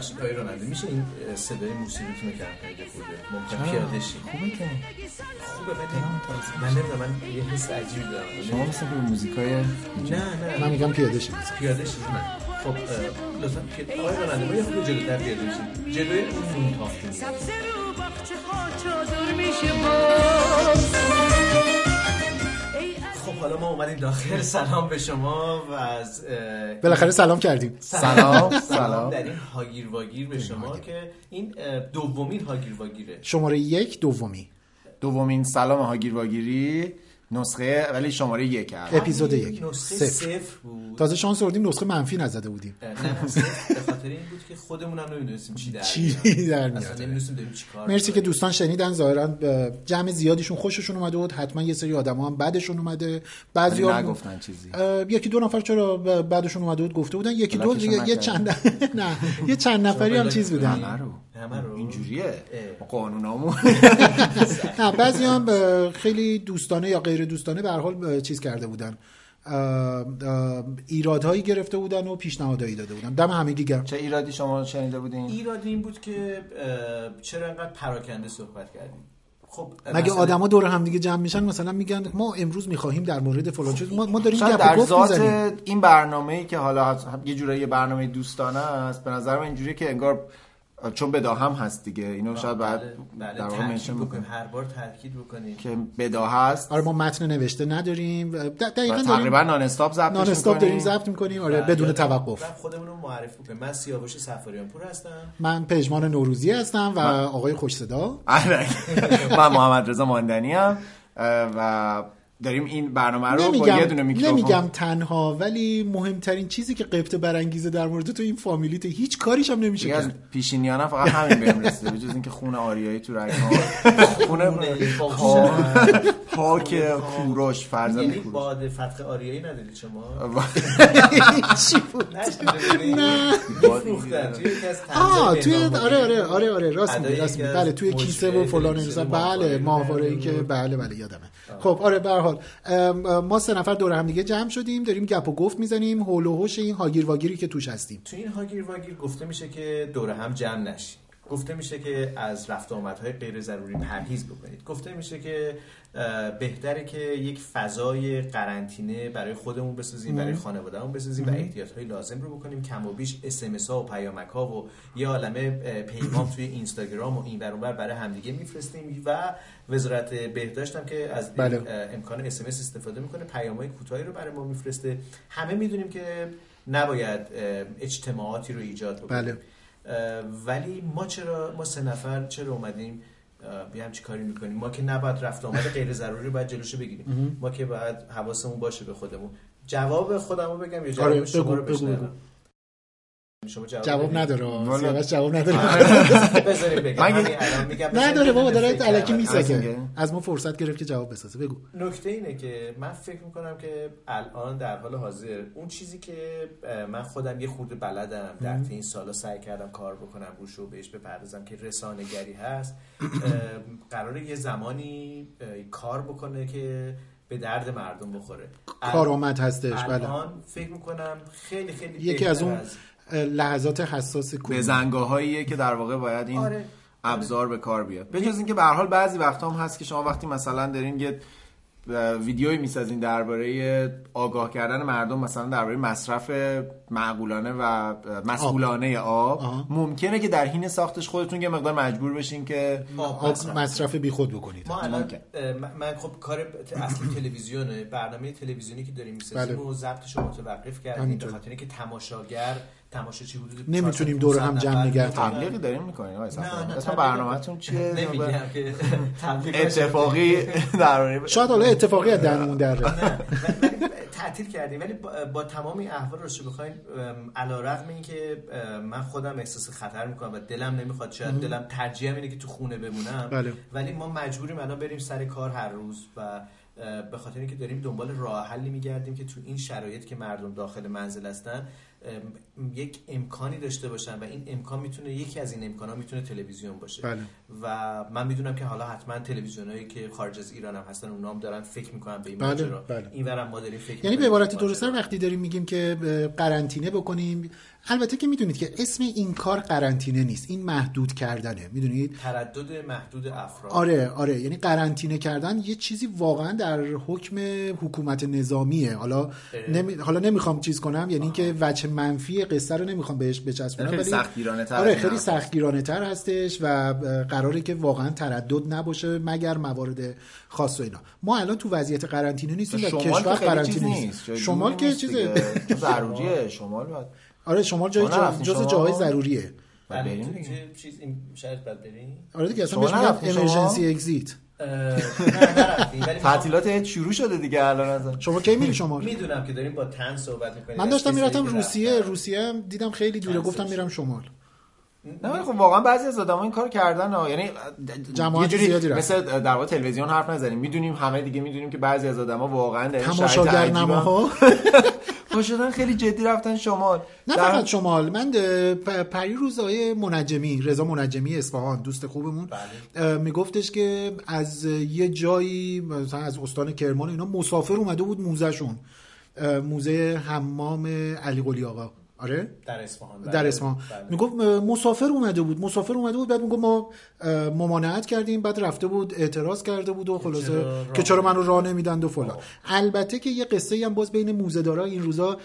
ببخشید آقای راننده میشه این صدای موسیقیتون رو کم کنید؟ خوبه ممکن پیاده شید. خوبه که. خوبه ولی من نمی‌دونم من یه حس عجیبی دارم. شما مثل که موزیکای نه نه. من میگم پیاده شید. پیاده شید نه. خب لطفا پیاده آقای راننده ما یه خود جلوتر پیاده شید. جلوی اون نون تافته سبزه رو باغچه ها چادر میشه باز. حالا ما اومدیم داخل. سلام به شما و از بالاخره سلام کردیم. سلام. سلام سلام. در این هاگیر واگیر به شما که این دومین هاگیر واگیره شماره یک دومی. دومین سلام هاگیر واگیری نسخه ولی شماره یک هست اپیزود یک. نسخه صفر. صفر بود. تازه شانس آوردیم نسخه منفی نزده بودیم. به خاطر این بود که خودمون هم نمی‌دونستیم چی در چی میاد. در اصلا میاد. مرسی که. دوستان شنیدن ظاهرا اه، جمع زیادیشون خوششون اومده بود. حتما یه سری آدم هم بعدشون اومده. بعضی ولی هم نگفتن چیزی. یکی دو نفر چرا بعدشون اومده بود گفته بودن. یکی دو یه؟ چند نه یه چند نفری هم چیز بودن. همه همه اینجوریه. قانونامون. نه بعضی هم خیلی دوستانه یا غیر دوستانه به هر حال چیز کرده بودن. ایرادهایی گرفته بودن و پیشنهادایی داده بودن. دم همگی گرم چه ایرادی شما شنیده بودین؟ ایراد این بود که چرا انقدر پراکنده صحبت کردیم؟ خب مگه مثلا- آدما دور هم دیگه جمع میشن؟ مثلا میگن ما امروز می‌خواهیم در مورد فلان چیز ما, ما داریم گپ در گفت ذات این برنامه ای که حالا یه جورایی برنامه دوستانه است به نظر من اینجوریه که انگار چون بدا هم هست دیگه. اینو شاید باید بله، بله، در واقع منشن بکنیم. هر بار تاکید بکنیم. که بدا هست. آره ما متن نوشته نداریم دقیقاً تقریبا داریم. نان استاپ ضبطش نان استاپ می‌کنیم. داریم ضبط می‌کنیم. آره و بدون توقف. خودمون رو معرفی بکنیم من سیاوش سفاریان پور هستم. من پژمان نوروزی هستم و آقای خوش صدا آره. من محمد رضا ماندنی ام و داریم این برنامه رو با یه دونه میکروفون نمیگم تنها ولی مهمترین چیزی که قبط برانگیزه در مورد تو این فامیلیت هیچ کاریش هم نمیشه از کرد. پیشینیانا فقط همین بهم رسیده بجز اینکه خون آریایی تو رگ‌ها خونه خونه پاک کوروش فرزند یعنی کوروش. باد فتح آریایی ندارید شما؟ چی بود؟ نه آه توی آره. آره آره آره راست میگی راست میگی. بله توی کیسه و فلان بله ماهواره ای که بله بله یادمه. خب آره به حال ما سه نفر دور هم دیگه جمع شدیم داریم گپ و گفت می‌زنیم. هول و هوش این هاگیر واگیری که توش هستیم. تو این هاگیر واگیر گفته میشه که دور هم جمع نشین گفته میشه که از رفت و آمدهای غیر ضروری پرهیز بکنید. گفته میشه که بهتره که یک فضای قرنطینه برای خودمون بسازیم برای خانوادهمون بسازیم و احتیاط های لازم رو بکنیم. کم و بیش اس ها و پیامک ها و یه عالمه پیغام توی اینستاگرام و این ور برای همدیگه میفرستیم و وزارت بهداشت هم که از بله. امکان اس استفاده می‌کنه پیام های کوتاهی رو برای ما میفرسته. همه می‌دونیم که نباید اجتماعاتی رو ایجاد بکنیم. بله. ولی ما چرا ما سه نفر چرا اومدیم؟ اه، بیا همچی کاری می‌کنیم. ما که نباید رفت آمد غیر ضروری رو باید جلوشو بگیریم. ما که باید حواسمون باشه به خودمون. جواب خودم رو بگم یا جواب آره، شما رو بشنوم. شما جواب. نداره. والا. سیاوش جواب نداره. بگم. همین الان میگم بذارید نداره بابا داره الکی. میسکه میگه. از ما فرصت گرفت که جواب بسازه. بگو. نکته اینه که من فکر می‌کنم که الان در حال حاضر اون چیزی که اه، من خودم یه خورده بلدم در طی این سالا سعی کردم کار بکنم روش رو بهش بپردازم که رسانه‌گری هست قراره یه زمانی کار بکنه که به درد مردم بخوره. کارآمد هستش بله. الان فکر می‌کنم خیلی خیلی یکی از اون لحظات حساس کوی بزنگاهاییه که در واقع باید این آره. ابزار به کار بیاد به جز اینکه به هر حال بعضی وقتا هم هست که شما وقتی مثلا دارین یه ویدیویی می‌سازین درباره آگاه کردن مردم مثلا درباره مصرف معقولانه و مسئولانه آب آها. ممکنه که در حین ساختش خودتون یه مقدار مجبور بشین که آب آب مصرف. مصرف بیخود بکنید ما الان من- خب کار اصلی تلویزیونه برنامه تلویزیونی که داریم می‌سازیم بله. و ضبطش رو متوقف کردیم به. خاطر اینکه تماشاگر تماشاچی حدود نمی‌تونیم 400 دور هم جمع نگه می‌تونن. تبلیغی دارین می‌کنین؟ نه اسم برنامه‌تون چیه؟ نمیگم که تبلیغ اتفاقی درباره شاید حالا اتفاقی از دهنمون در نه ولی تعطیل کردیم. ولی با, با تمام این احوال رو بخواین علا رقم این که ام، من خودم احساس خطر می‌کنم و دلم نمی‌خواد شاید دلم ترجیحم اینه که تو خونه بمونم. بله. ولی ما مجبوریم الان بریم سر کار هر روز و به خاطر اینکه داریم دنبال راه حلی میگردیم که تو این شرایط که مردم داخل منزل هستن یک امکانی داشته باشن و این امکان می‌تونه یکی از این امکانات می‌تونه تلویزیون باشه بله. و من می‌دونم که حالا حتما تلویزیونایی که خارج از ایران هم هستن اونام دارن فکر می‌کنن به این بله، ماجرا بله. اینورم ما داریم فکر یعنی به عبارت این. درستتر وقتی داریم میگیم که قرنطینه بکنیم البته که می‌دونید که اسم این کار قرنطینه نیست. این محدود کردنه. می‌دونید؟ تردد محدود افراد. آره آره. یعنی قرنطینه کردن یه چیزی واقعا در حکم حکومت نظامیه. حالا نمی... حالا نمی‌خوام چیز کنم. یعنی اینکه وجه منفی قصه رو نمی‌خوام بهش بچسبونم خیلی ولی سختگیرانه تر آره خیلی. سختگیرانه تر هستش و قراره که واقعا تردد نباشه مگر موارد خاص و اینا. ما الان تو وضعیت قرنطینه نیستیم کشور که قرنطینه نیست. شمال که نیست چیز دیگه. ضروریه شمال باید آره شمال جای شما نرفتین جز شما؟ جاهای ضروریه. بله، بریم چیز این شرط بعد بریم. آره دیگه اصلا شما بهش میگن شما؟ امرجنسی ولی تعطیلات شروع شده دیگه الان از شما کی میری شمال می‌دونم که داریم با تن صحبت می‌کنیم. من داشتم می‌رفتم روسیه روسیه دیدم خیلی دوره گفتم؟ میرم شمال. نه ولی خب واقعا بعضی از آدم‌ها این کار کردن ها. یعنی جماعت یه جوری زیادی رفت. مثل در واقع تلویزیون حرف نزنیم. می‌دونیم همه دیگه می‌دونیم که بعضی از آدم‌ها واقعا در تماشاگر نماها پا شدن خیلی جدی رفتن شمال. نه در- فقط شمال. من پری روز آقای منجمی رضا منجمی اصفهان دوست خوبمون اه، میگفتش که از یه جایی مثلا از استان کرمان اینا مسافر اومده بود موزهشون. موزه حمام علی قلی آقا. آره؟ در اصفهان در اصفهان. بله. می‌گفت مسافر اومده بود مسافر اومده بود بعد می‌گفت ما ممانعت کردیم بعد رفته بود اعتراض کرده بود و خلاصه که چرا منو راه نمیدن و فلان. البته که یه قصه هم باز بین موزه دارا این روزا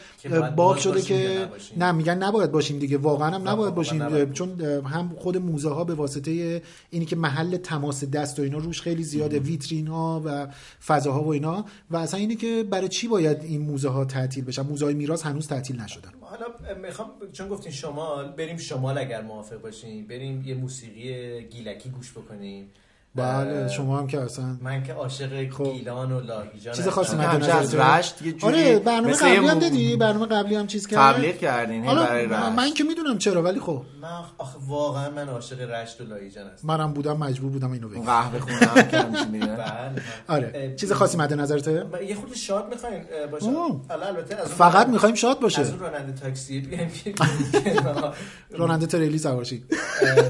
باب شده که؟ نه میگن نباید باشیم دیگه واقعا هم نباید باشیم چون هم خود موزه ها به واسطه اینی که محل تماس دست و اینا روش خیلی زیاده ویترین ها و فضاها و اینا و اصلا اینی که برای چی باید این موزه ها تعطیل بشن؟ موزه های میراث هنوز تعطیل نشدن. حالا می‌خوام چون گفتین شمال بریم شمال اگر موافق باشین. بریم یه موسیقی گیلکی گوش بکنیم. بله شما هم که اصلا من که عاشق خب. گیلان و لاهیجان چیز خاصی همچه از؟ رشت یه جوری آره برنامه قبلی هم دیدی؟ برنامه قبلی هم چیز کرد تبلیغ کردین برای رشت. من که می‌دونم چرا ولی خب. من آخه واقعا من عاشق رشت و لاهیجان هستم. منم بودم مجبور بودم اینو بگم. قهوه خونه هم که بله. آره. چیز خاصی مد نظرته؟ من یه خود شاد می‌خواین باشه. البته از فقط می‌خوایم شاد از باشه اون راننده تاکسی بیایم راننده تریلی سوار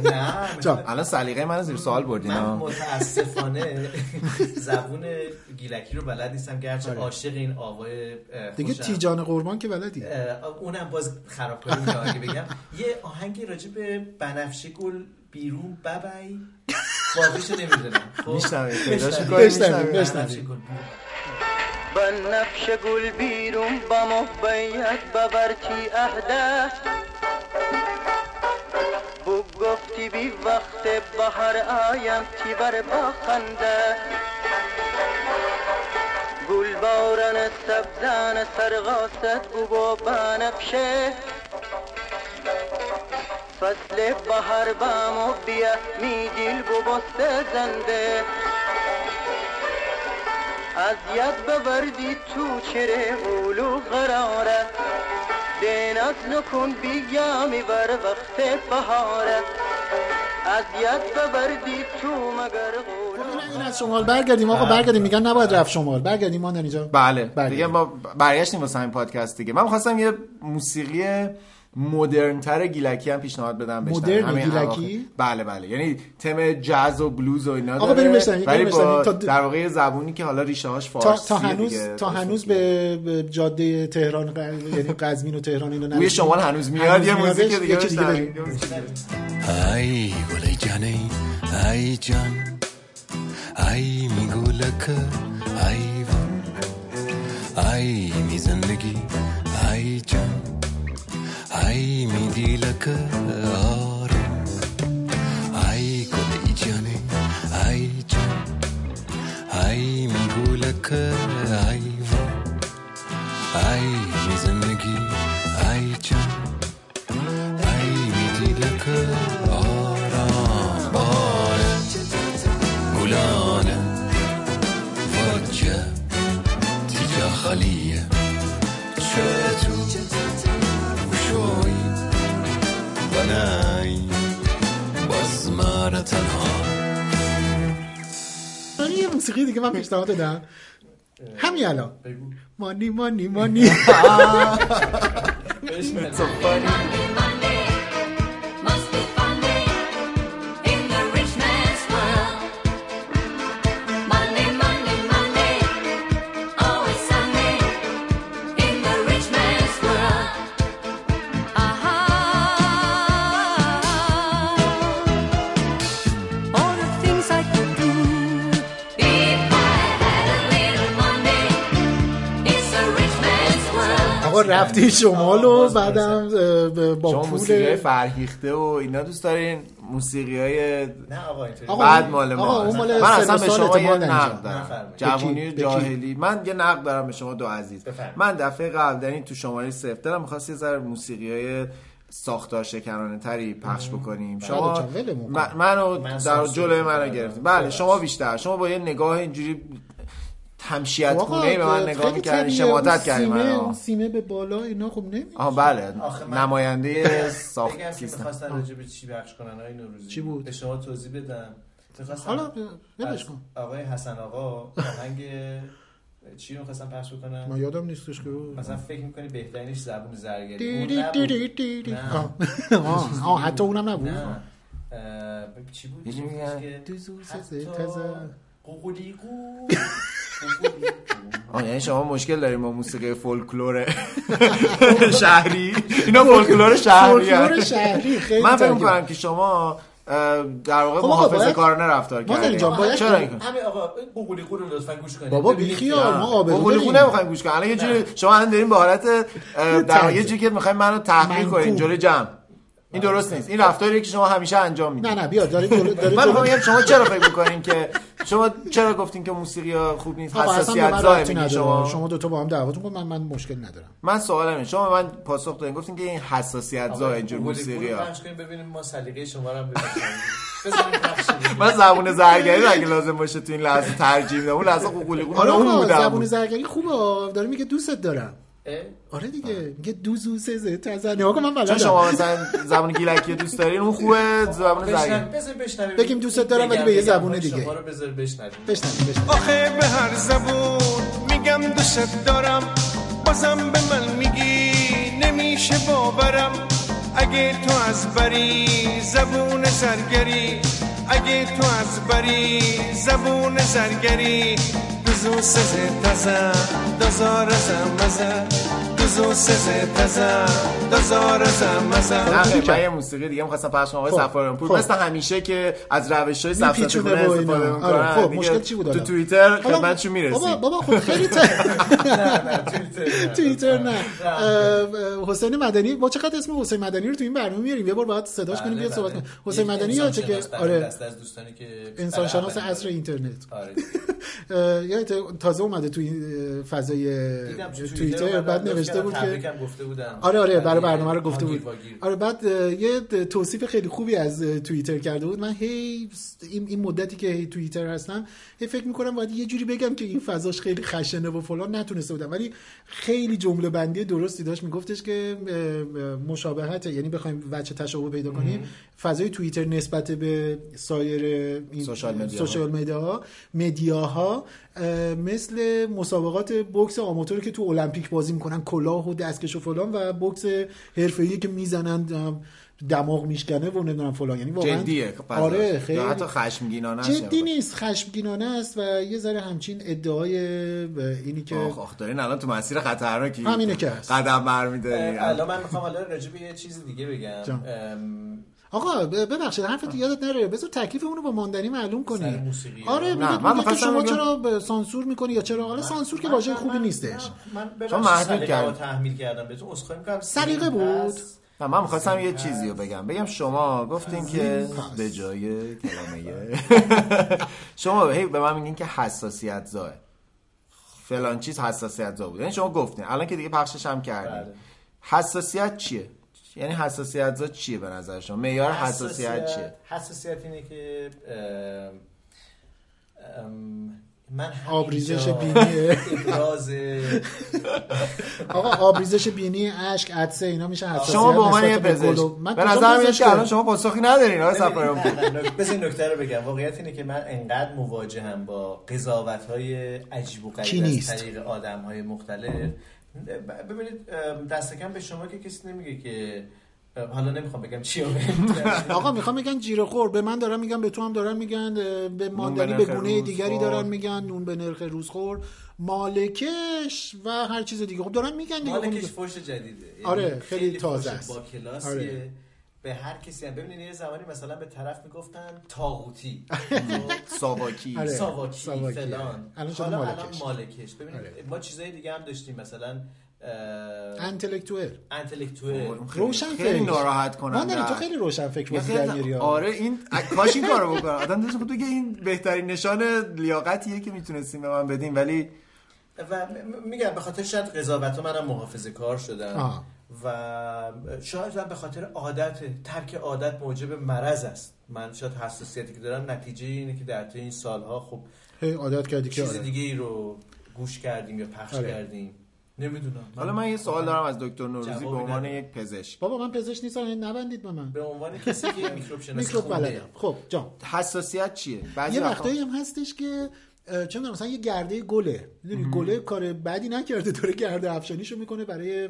نه. الان سلیقه منو زیر سوال بردین من ها. متاسفانه زبون گیلکی رو بلد نیستم گرچه عاشق این آره. دیگه. تیجان قربان که بلدی اونم باز خرابکاری اگه بگم یه آهنگی راجع به بنفشه گل بیرون ببای باقیشو نمی‌دونم بشنویم، بنفشه. گل بیرون. با محبیت ببرتی اهده گفتی بی وقت بهر آیم تی بر بخنده گل بارن سبزن سرغاست بو با بنفشه فصل بهر بامو بیا می دل بو بست زنده از ید ببردی تو چره اولو قراره دینات نکن بیگامی بر وقت بهاره. از ید ببردی تو مگر این از شمال برگردیم آقا برگردیم. میگن نباید رفت شمال. برگردیم ما اینجا. بله. بله. دیگه ما برگشتیم واسه همین پادکست دیگه. من می‌خواستم یه موسیقی مدرن تر گیلکی هم پیشنهاد بدم بشنویم. مدرن همین گیلکی؟ بله بله یعنی تم جاز و بلوز و اینا آقا داره، بریم بشنویم، ولی با. تا- در واقع یه زبونی که حالا ریشه هاش تا, فارسی تا هنوز تا هنوز به, به جاده تهران ق- یعنی قزوین و تهران اینا بوی نرسیدیم. شمال هنوز میاد یه هنوز موزیک دیگه یکی دیگه. بریم. ای گل جانی ای جان ای می گلک ای ای می زندگی ای جان ای می دیلک آرام ای گل جانی ای جان ای می موسیقی دیگه من پیشنهاد دادم. همین الان. بگو. مانی مانی مانی. رفتی شمال و بعدم با شما موسیقی فرهیخته و اینا دوست دارین؟ موسیقی های بعد مال ما من اصلا به شما یه نقد. دارم. جوانی جاهلی. من یه نقد دارم به شما دو عزیز. من دفعه قبل در این تو شماره صفر دلم می‌خواست یه ذره موسیقی های ساختار شکنانه تری پخش بکنیم. شما منو من در جلوی منو. گرفتیم بله. شما بیشتر. شما با یه نگاه اینجوری همشیت آقا، گونه به من نگاه. اون شماتت منو. اون سیمه به بالا اینا خب نمی آها بله. آخه من- نماینده بگم ساخت که سیستم می‌خواستن راجع به چی بخش کنن های نوروزی چی بود؟ به شما توضیح بدم. حالا ولش کن. آقای حسن آقا آهنگ چی رو می‌خواستن پخش بکنن ما یادم نیستش که مثلا فکر می‌کنی بهترینش زبون زرگری. آه. حتی اونم نبود. چی بود؟ چی میگن؟ که دوزو حتی سزه تزه. قوقولی قو. آه یعنی شما مشکل داریم با موسیقی فولکلور شهری. اینا فولکلور شهری فولکلور شهری خیلی من فکر. می‌کنم که شما در واقع خب محافظه کارانه رفتار باید- چرا این؟ همین آقا قوقولی قو رو لطفا گوش کنید. بابا بیخیال، که- ما آبرو نمی‌خوایم گوش کنیم. الان یه جوری شما الان دارین به حالت در یه جوری که می‌خوایم منو تحقیر. کنین جلوی جمع. این درست نیست. این رفتاریه که شما همیشه انجام می‌دید. نه نه بیا داریم جلو داریم من بگم شما چرا فکر می‌کنین که شما چرا گفتین که موسیقی خوب نیست؟ حساسیت من زای ربطی میگین نداره. شما. شما دو تا با هم دعواتون کن من من مشکل ندارم. من سوالم اینه. شما من پاسخ دادین گفتین که این حساسیت آقا، زای اینجور قوقولی موسیقی ها. ببینیم ما سلیقه شما رو هم. من زبون زرگری رو اگه لازم باشه تو این لحظه ترجیح میدم. اون لحظه قوقولی قو آره اون آقا بودم. زبون زرگری خوبه. داره میگه دوستت دارم؟ آره دیگه میگه دوزو سزه تزه نگاه کن من چون بلدم شما مثلا زبون گیلکی رو دوست دارین اون خوبه زرگری بذار بشنویم. بگیم دوستت دارم ولی به یه زبون دیگه. شما رو بذار بشنویم. بشنویم بشنویم. آخه به هر زبون میگم دوست دارم بازم به من میگی نمیشه باورم. اگه تو از بری زبون زرگری اگه تو از بری زبون زرگری دوزو سزه تزه دازار زمزه سزه خیلی، من یه موسیقی دیگه می‌خواستم پخش کنم. آقای خب، سفاریان پور خب. مثل همیشه که از روش‌های اینا. استفاده آره، می‌کنن. خب، مشکل چی بود تو؟ توییتر حالا- خدمتشون بابا می‌رسیم بابا خب خیلی ت... توییتر نه. حسین مدنی ما چقدر اسم حسین مدنی رو تو این برنامه میاریم یه بار باید صداش کنیم بیاد صحبت کنیم. حسین مدنی یادته که؟ آره. دست از دوستانی که انسان شناس عصر اینترنت. آره. تازه اومده تو فضای توییتر بعد نوشته کردن، بود که گفته بودم. آره آره برای ولی برنامه رو گفته بود. آره بعد یه توصیف خیلی خوبی از توییتر کرده بود. من هی این, این مدتی که هی توییتر هستم هی فکر می‌کنم باید یه جوری بگم که این فضاش خیلی خشنه و فلان نتونسته بودم. ولی خیلی جمله بندی درستی داشت. میگفتش که مشابهت یعنی بخوایم وجه تشابه پیدا کنیم فضای توییتر نسبت به سایر این سوشال مدیاها. مدیاها مدیاها اه، مثل مسابقات بوکس آماتور که تو المپیک بازی می‌کنن کلاه و دستکش و فلان و بوکس حرفه‌ای که می‌زنن دماغ میشکنه و نمی‌دونم فلان یعنی واقعا جدیه. آره خیلی حتی خشمگینانه است جدی نیست خشمگینانه است و یه ذره همچین ادعای اینی که آخ آخ دارین الان تو مسیر خطرناکی همینه که هست. قدم برمیدارین اه، الان من می‌خوام حالا راجع به یه چیز دیگه بگم آقا ببخشید حرفت یادت نره. بذار تکلیف اونو با ماندنی معلوم کنی آره نه، من که شما بگم- چرا به سانسور می‌کنی یا چرا؟ حالا سانسور که واژه خوبی نیستش. من ببخشید محدود. رو تحمیل کردم. بهتون عذرخواهی می‌کنم سلیقه بود. نه من می‌خواستم یه چیزی رو بگم. بگم شما گفتین که. به جای کلمه شما هی به من میگین که حساسیت زاه فلان چیز حساسیت زا بود. یعنی شما گفتین. الان که دیگه پخشش هم کردین. بله. حساسیت چیه؟ یعنی حساسیت زا چیه به نظر شما معیار حساسیت چیه حساسیت اینه که ام، ام، من آبریزش بینی. ابراز آقا آبریزش بینی اشک عدسه اینا میشه حساسیت شما به عنوان نسبت یه پزشک من به نظر میاد؟ که الان شما پاسخی ندارین نه، بذار این نکته رو بگم واقعیت اینه که من انقدر مواجهم با قضاوت های عجیب و غریب؟ از طریق آدم های مختلف ببینید دست کم به شما که کسی نمیگه که حالا نمی‌خوام بگم چی رو بگم. آقا می‌خوام میگن جیره خور به من دارن میگن به تو هم دارن میگن به ماندنی به گونه روز دیگری خور. دارن میگن نون به نرخ روزخور مالکش و هر چیز دیگه خب دارن میگن دیگه مالکش خب فوش جدیده یعنی آره، خیلی تازه است. با کلاسیه آره. به هر کسی هم. ببینید یه زمانی مثلا به طرف می‌گفتن تاغوتی آره. ساواکی. ساواکی فلان. حالا الان مالکش. ببینید آره. ما چیزای دیگه هم داشتیم مثلا انتلکتوئل. انتلکتوئل. روشن خیلی ناراحت کنم من تو خیلی روشن فکر می‌کنی آره این کاش این کارو بکنه. آدم دوست خود خب که این بهترین نشان لیاقتیه که می‌تونستیم به من بدیم ولی و میگم به خاطر شاید قضاوت منم محافظه کار شدم و شاید هم به خاطر عادت ترک عادت موجب مرض است. من شاید حساسیتی که دارم نتیجه اینه که در طی این سالها خب هی عادت کردی که چیز آره. دیگه ای رو گوش کردیم یا پخش آره. کردیم. نمی‌دونم. حالا من یه سوال دارم از دکتر نوروزی به عنوان. یک پزشک. بابا من پزشک نیستم این نبندید به من. به عنوان کسی که میکروب شناسی. بلدم. خب جان. حساسیت چیه؟ بعضی یه وقتا- وقتایی هم هستش که چه می‌دونم مثلا یه گرده گله. می‌دونی گله کار بدی نکرده داره گرده افشانیشو می‌کنه برای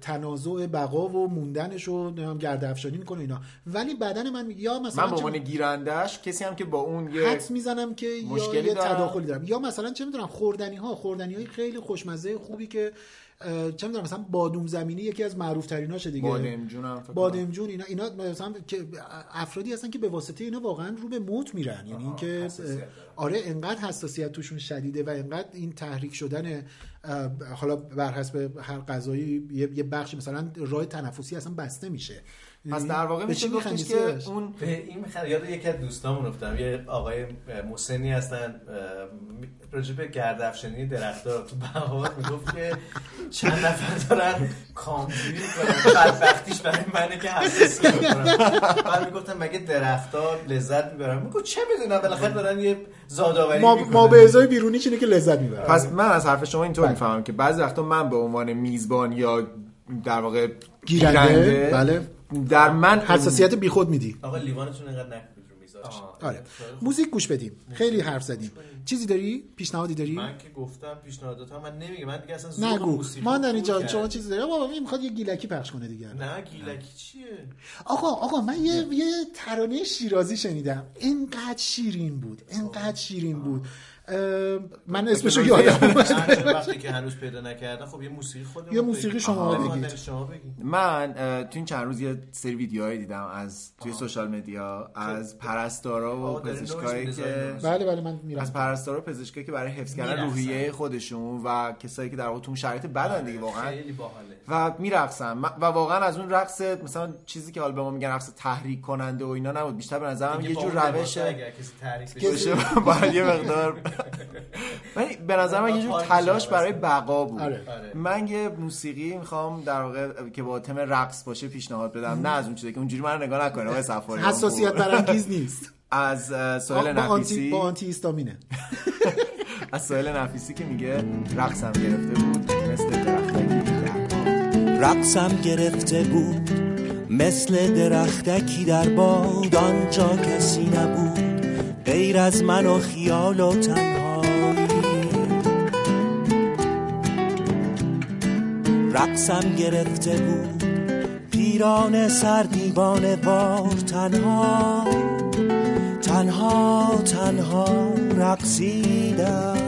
تنازع بقا و موندنش و نمی‌دونم گرده افشانی می‌کنه اینا ولی بدن من یا مثلا من به عنوان گیرندش کسی هم که با اون یه حدس می‌زنم که یا مشکلی یه دارم. تداخلی دارم یا مثلا چه می‌دونم خوردنی ها خوردنی های خیلی خوشمزه خوبی که چه می‌دونم مثلا بادوم زمینی یکی از معروف تریناشه دیگه بادمجون. بادمجون اینا اینا مثلا که افرادی هستن که به واسطه اینا واقعا رو به موت میرن یعنی اینکه. آره انقدر حساسیت توشون شدیده و انقدر این تحریک شدن حالا بر حسب هر غذایی یه یه بخشی مثلا راه تنفسی اصلا بسته میشه پس یعنی در واقع میشه چی گفتش که؟ اون به این می‌خواد یاد یکی از دوستامون افتادم. یه آقای مسنی هستن. راجع به گردافشانی درخت‌ها تو بهار می‌گفت که چند نفر دارن کامجویی می‌کنن بدبختیش برای منه که حساسی می‌کنم بعد می‌گفتم مگه درخت‌ها لذت می‌برن؟ می‌گفت چه می‌دونم بالاخره دارن یه زادآوری ما, ما به ازای بیرونی اینه که لذت می‌برن. پس من از حرف شما اینطور بله. می‌فهمم که بعضی وقتا من به عنوان میزبان یا در واقع گیرنده، بله. در من حساسیت بیخود میدی. آقا لیوانتون اینقدر نکنید آره. موزیک گوش بدیم. خیلی حرف زدیم. چیزی داری؟ پیشنهادی داری؟ من که گفتم پیشنهادات من نمیگم. من دیگه اصلا نگو. موسیقی ماندنی خورد جان کردم. شما چیزی داری؟ بابا این می‌خواد یه گیلکی پخش کنه دیگه. نه گیلکی چیه؟ آقا آقا من یه یه ترانه شیرازی شنیدم. اینقدر شیرین بود. اینقدر شیرین بود. اه، من اسمشو یادم وقتی که هنوز پیدا نکردن خب یه موسیقی خودمون یه موسیقی شما آها. بگید. من تو این چند روز یه سری ویدیوهایی دیدم از توی سوشال مدیا از پرستارا و پزشکایی که. بله بله من از میرم پرستارا و پزشکایی که برای حفظ کردن. روحیه خودشون و کسایی که در واقع تو شرایط بدن دیگه واقعا خیلی باحاله. و میرقصن و واقعا از اون رقص مثلا چیزی که حالا به ما میگن رقص تحریک کننده و اینا نبود. بیشتر به نظرم یه جور روش بشه. باید یه مقدار ولی به نظر من یه جور حال تلاش میشه برای. بقا بود. آره. آره. من یه موسیقی می‌خوام در واقع که با تم رقص باشه پیشنهاد بدم. نه از اون چیزی که اونجوری من نگاه نکنه آقای صفاری. حساسیت برانگیز نیست. از آنتی نفیسی. با آنتی هیستامینه از سهیل نفیسی که میگه رقصم گرفته بود مثل درختکی رقصم گرفته بود مثل درختکی در باد آنجا کسی نبود. غیر از من و خیال و تنهایی رقصم گرفته بود پیران سر دیوانه بار تنها. تنها تنها رقصیدم.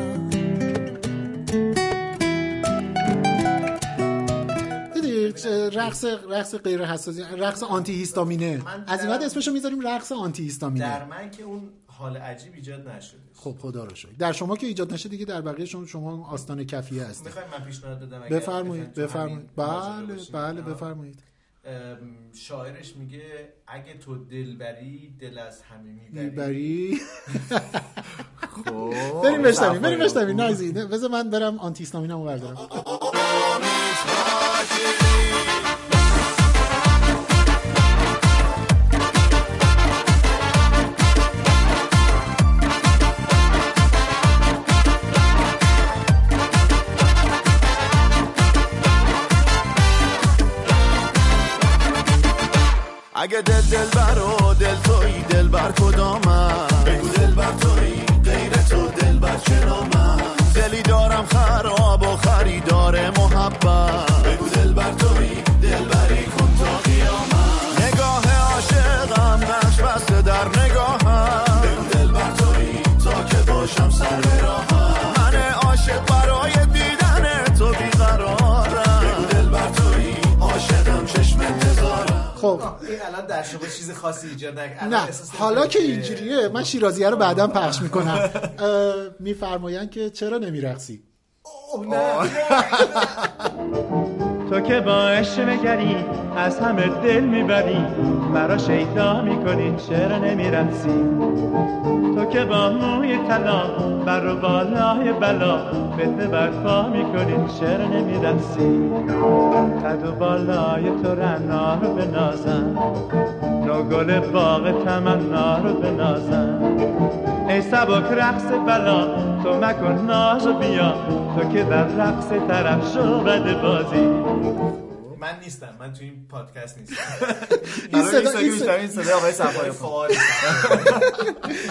رقص رقص غیر حساسی رقص آنتی هیستامینه از این بعد در- اسمشو می‌ذاریم رقص آنتی در هیستامینه من که اون حال عجیب ایجاد نشده. خب خدا رو شکر. در شما که ایجاد نشه دیگه در بقیه شما شما آستان کفیه هستید. می‌خوایم من پیشنهاد بدم بفرمایید بفرمایید. بله. بله. بفرمایید. شاعرش میگه اگه تو دل بری دل از همه می‌بری. خب. بریم بشنویم بریم. بشنویم. نگذید بذار من برم آنتی هیستامینمو بردارم. اگه دل دل بر و دل توی دل بر کدامم بگو دل بر توی غیر تو دل بر چرامم دلی دارم خراب و خریدار محبت. این الان در شما چیز خاصی ایجاد نه حالا که اینجوریه من شیرازیه رو بعدا پخش می‌کنم. میفرماین که چرا نمیرقصی؟ تو که با عشق نگری از همه دل می‌بری. مرا شیدا می‌کنی چرا نمی‌رسی؟ تو که با موی طلا بر و بالای بلا فتنه برپا می‌کنی چرا نمی‌رسی؟ قد و بالای تو رنا رو بنازم نو گل باغ تمنا رو بنازم. ای سبک رقص بلا تو مکن ناز بیا تو که در رقص طرف شو بازی. من نیستم من تو این پادکست نیستم. این صدا- این بیشتر این صدای آقای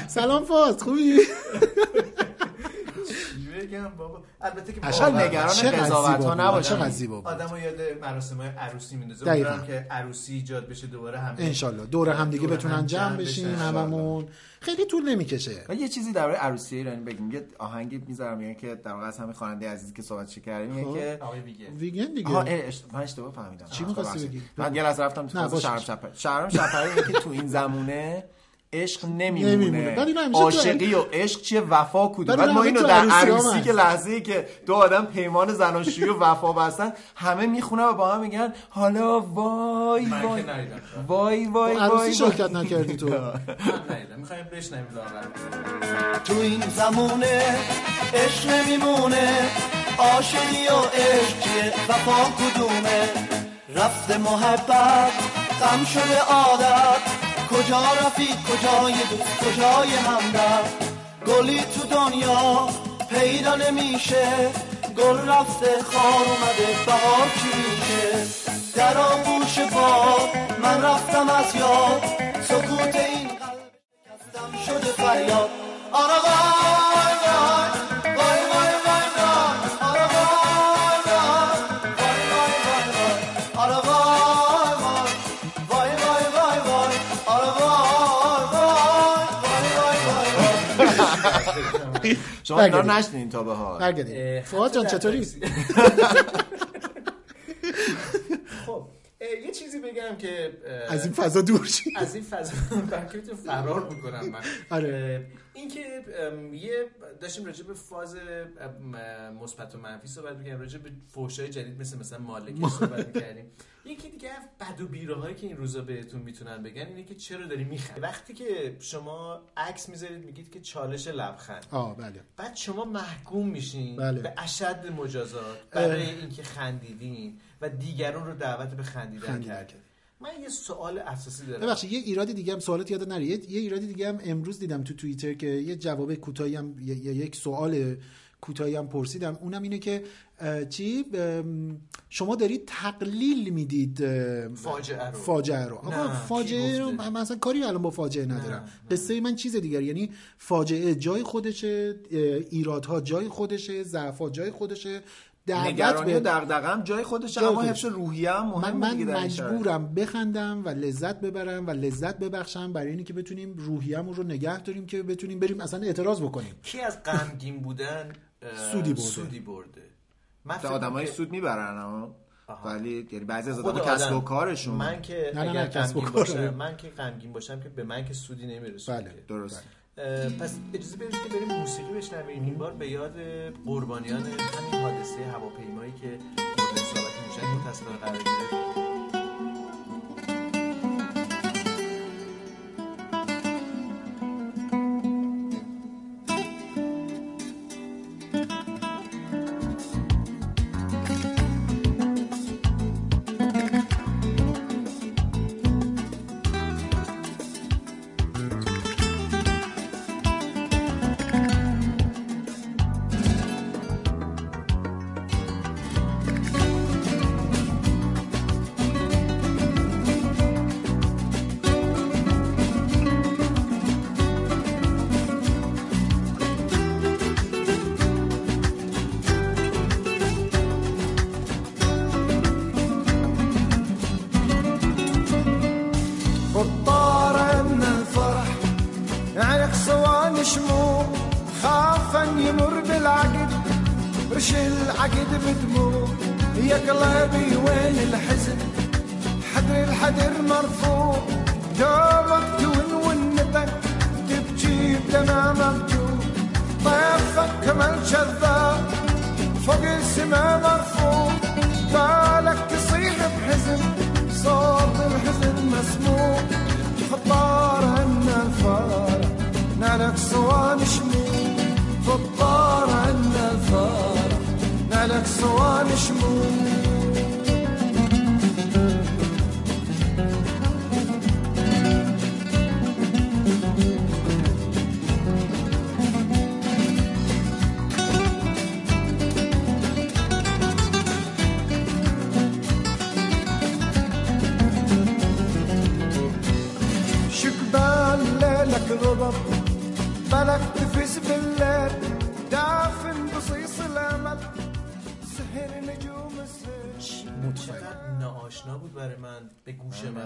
سلام فاز خوبی؟ بگم بابا البته که قشنگ واقعا نگران قضاوت ها زیبا بود. نباشن. چقدر زیبا بود آدم یاد مراسم های عروسی میندازه دقیقاً. امیدوارم که عروسی ایجاد بشه دوباره همه انشالله دور هم دیگه بتونن هم جمع بشن. هممون خیلی طول نمی‌کشه و یه چیزی درباره عروسی ایرانی بگیم یه آهنگی می‌ذارم میگه که در واقع از همین خواننده عزیزی که صحبت کردیم میگه که آقای ویگن ویگن دیگه آها من اشتباه فهمیدم چی آه، می‌خواستی. بگی؟ من یه لحظه رفتم تو. شهرام شپری شهرام شپری میگه که تو این زمونه عشق نمیمونه. نمیمونه. عاشقی و عشق چیه؟ وفا کدوم؟ بعد ما اینو در عروسی. که لحظه ای که دو آدم پیمان زناشویی و وفا بستن همه می‌خونن و با هم میگن حالا وای وای وای وای عروسی وای شرکت نکردی تو. می‌خوایم بشنویم تو این زمونه عشق نمیمونه. عاشقی و عشق چیه؟ وفا کدومه؟ رفته محبت غم شده عادت. کجا رفیق کجای دوست کجای همدرد گلی تو دنیا پیدا نمیشه گل رفته خار اومده بهار چی میشه؟ در آغوش باد من رفتم از یاد سکوت این قلب شده فریاد. وای وای. شما اینا. نشنین تا به حال. فواد جان حتی در چطوری تاکسی. خب اه، یه چیزی بگم که از این فضا دور شی از این فضا بلکه فرار می‌کنم من. آره. اه، اینکه ام، یه داشتیم راجع به فاز مثبت و منفی صحبت می‌کردیم راجع به فحشای جدید مثل مثلا مالکی صحبت می‌کردیم. یکی دیگه بد و بیراهایی که این روزا بهتون می‌تونن بگن اینه که چرا داری میخندی؟ وقتی که شما عکس می‌ذارید میگید که چالش لبخند. آه بله. بعد شما محکوم میشین بله. به اشد مجازات برای اینکه خندیدین. و دیگران رو دعوت به خندیدن خندیدن. کردین من یه سوال اساسی دارم. ببخشید یه ایراد دیگه هم سوالات یاد نره. یه, یه ایراد دیگه هم امروز دیدم تو توییتر که یه جواب کوتاهی هم یه- یک سوال کوتاهی هم پرسیدم. اونم اینه که چی؟ شما دارید تقلیل می‌دید فاجعه رو. فاجعه رو. آقا فاجعه رو؟ من اصلا کاری الان با فاجعه ندارم. نه. قصه من چیز دیگر یعنی فاجعه جای خودشه ایرادها جای خودشه ضعفها جای خودشه نگرانی و به دغدغه‌ام جای خودشه جای اما. حفظ روحیه هم من, مهمه من شرایط. مجبورم بخندم و لذت ببرم و لذت ببخشم برای اینکه بتونیم روحیه‌مون رو نگه داریم که بتونیم بریم اصلا اعتراض بکنیم کی از غمگین بودن سودی برده. سودی برده من آدمای سود می‌برن اما. ولی یعنی بعضی از آدم‌ها کسب و آدم. کارشون من که نه، نه، اگر نه، کسب و غمگین کار. باشم من که غمگین باشم که به من که سودی نمی‌رسه بله. درست پس اجازه بدید که بریم موسیقی بشنویم. این بار به یاد قربانیان همین حادثه هواپیمایی که مورد اصابت موشک متاسفانه قرار گرفت.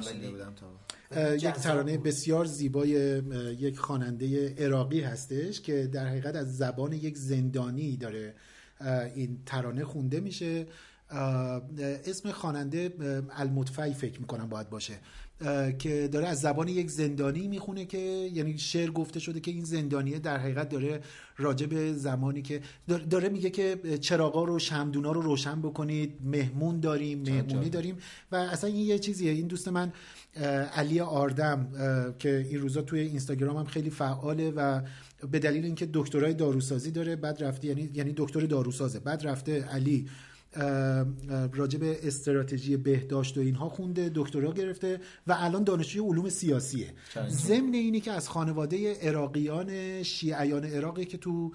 من ولی اه، یک ترانه. بسیار زیبای یک خواننده عراقی هستش که در حقیقت از زبان یک زندانی داره این ترانه خونده میشه. اسم خواننده المطفی فکر می‌کنم باید باشه. که داره از زبان یک زندانی می‌خونه که یعنی شعر گفته شده که این زندانیه در حقیقت داره راجع به زمانی که دار- داره میگه که چراغا رو شمدونا رو روشن بکنید مهمون داریم مهمونی داریم. و اصلا این یه چیزیه. این دوست من علی آردم که این روزا توی اینستاگرام هم خیلی فعاله و به دلیل اینکه دکترای داروسازی داره بعد رفته یعنی یعنی دکتر داروسازه. بعد رفته علی. راجع به استراتژی بهداشت و اینها خونده دکترا گرفته و الان دانشجوی علوم سیاسیه. ضمن اینی که از خانواده عراقیان شیعیان عراقی که تو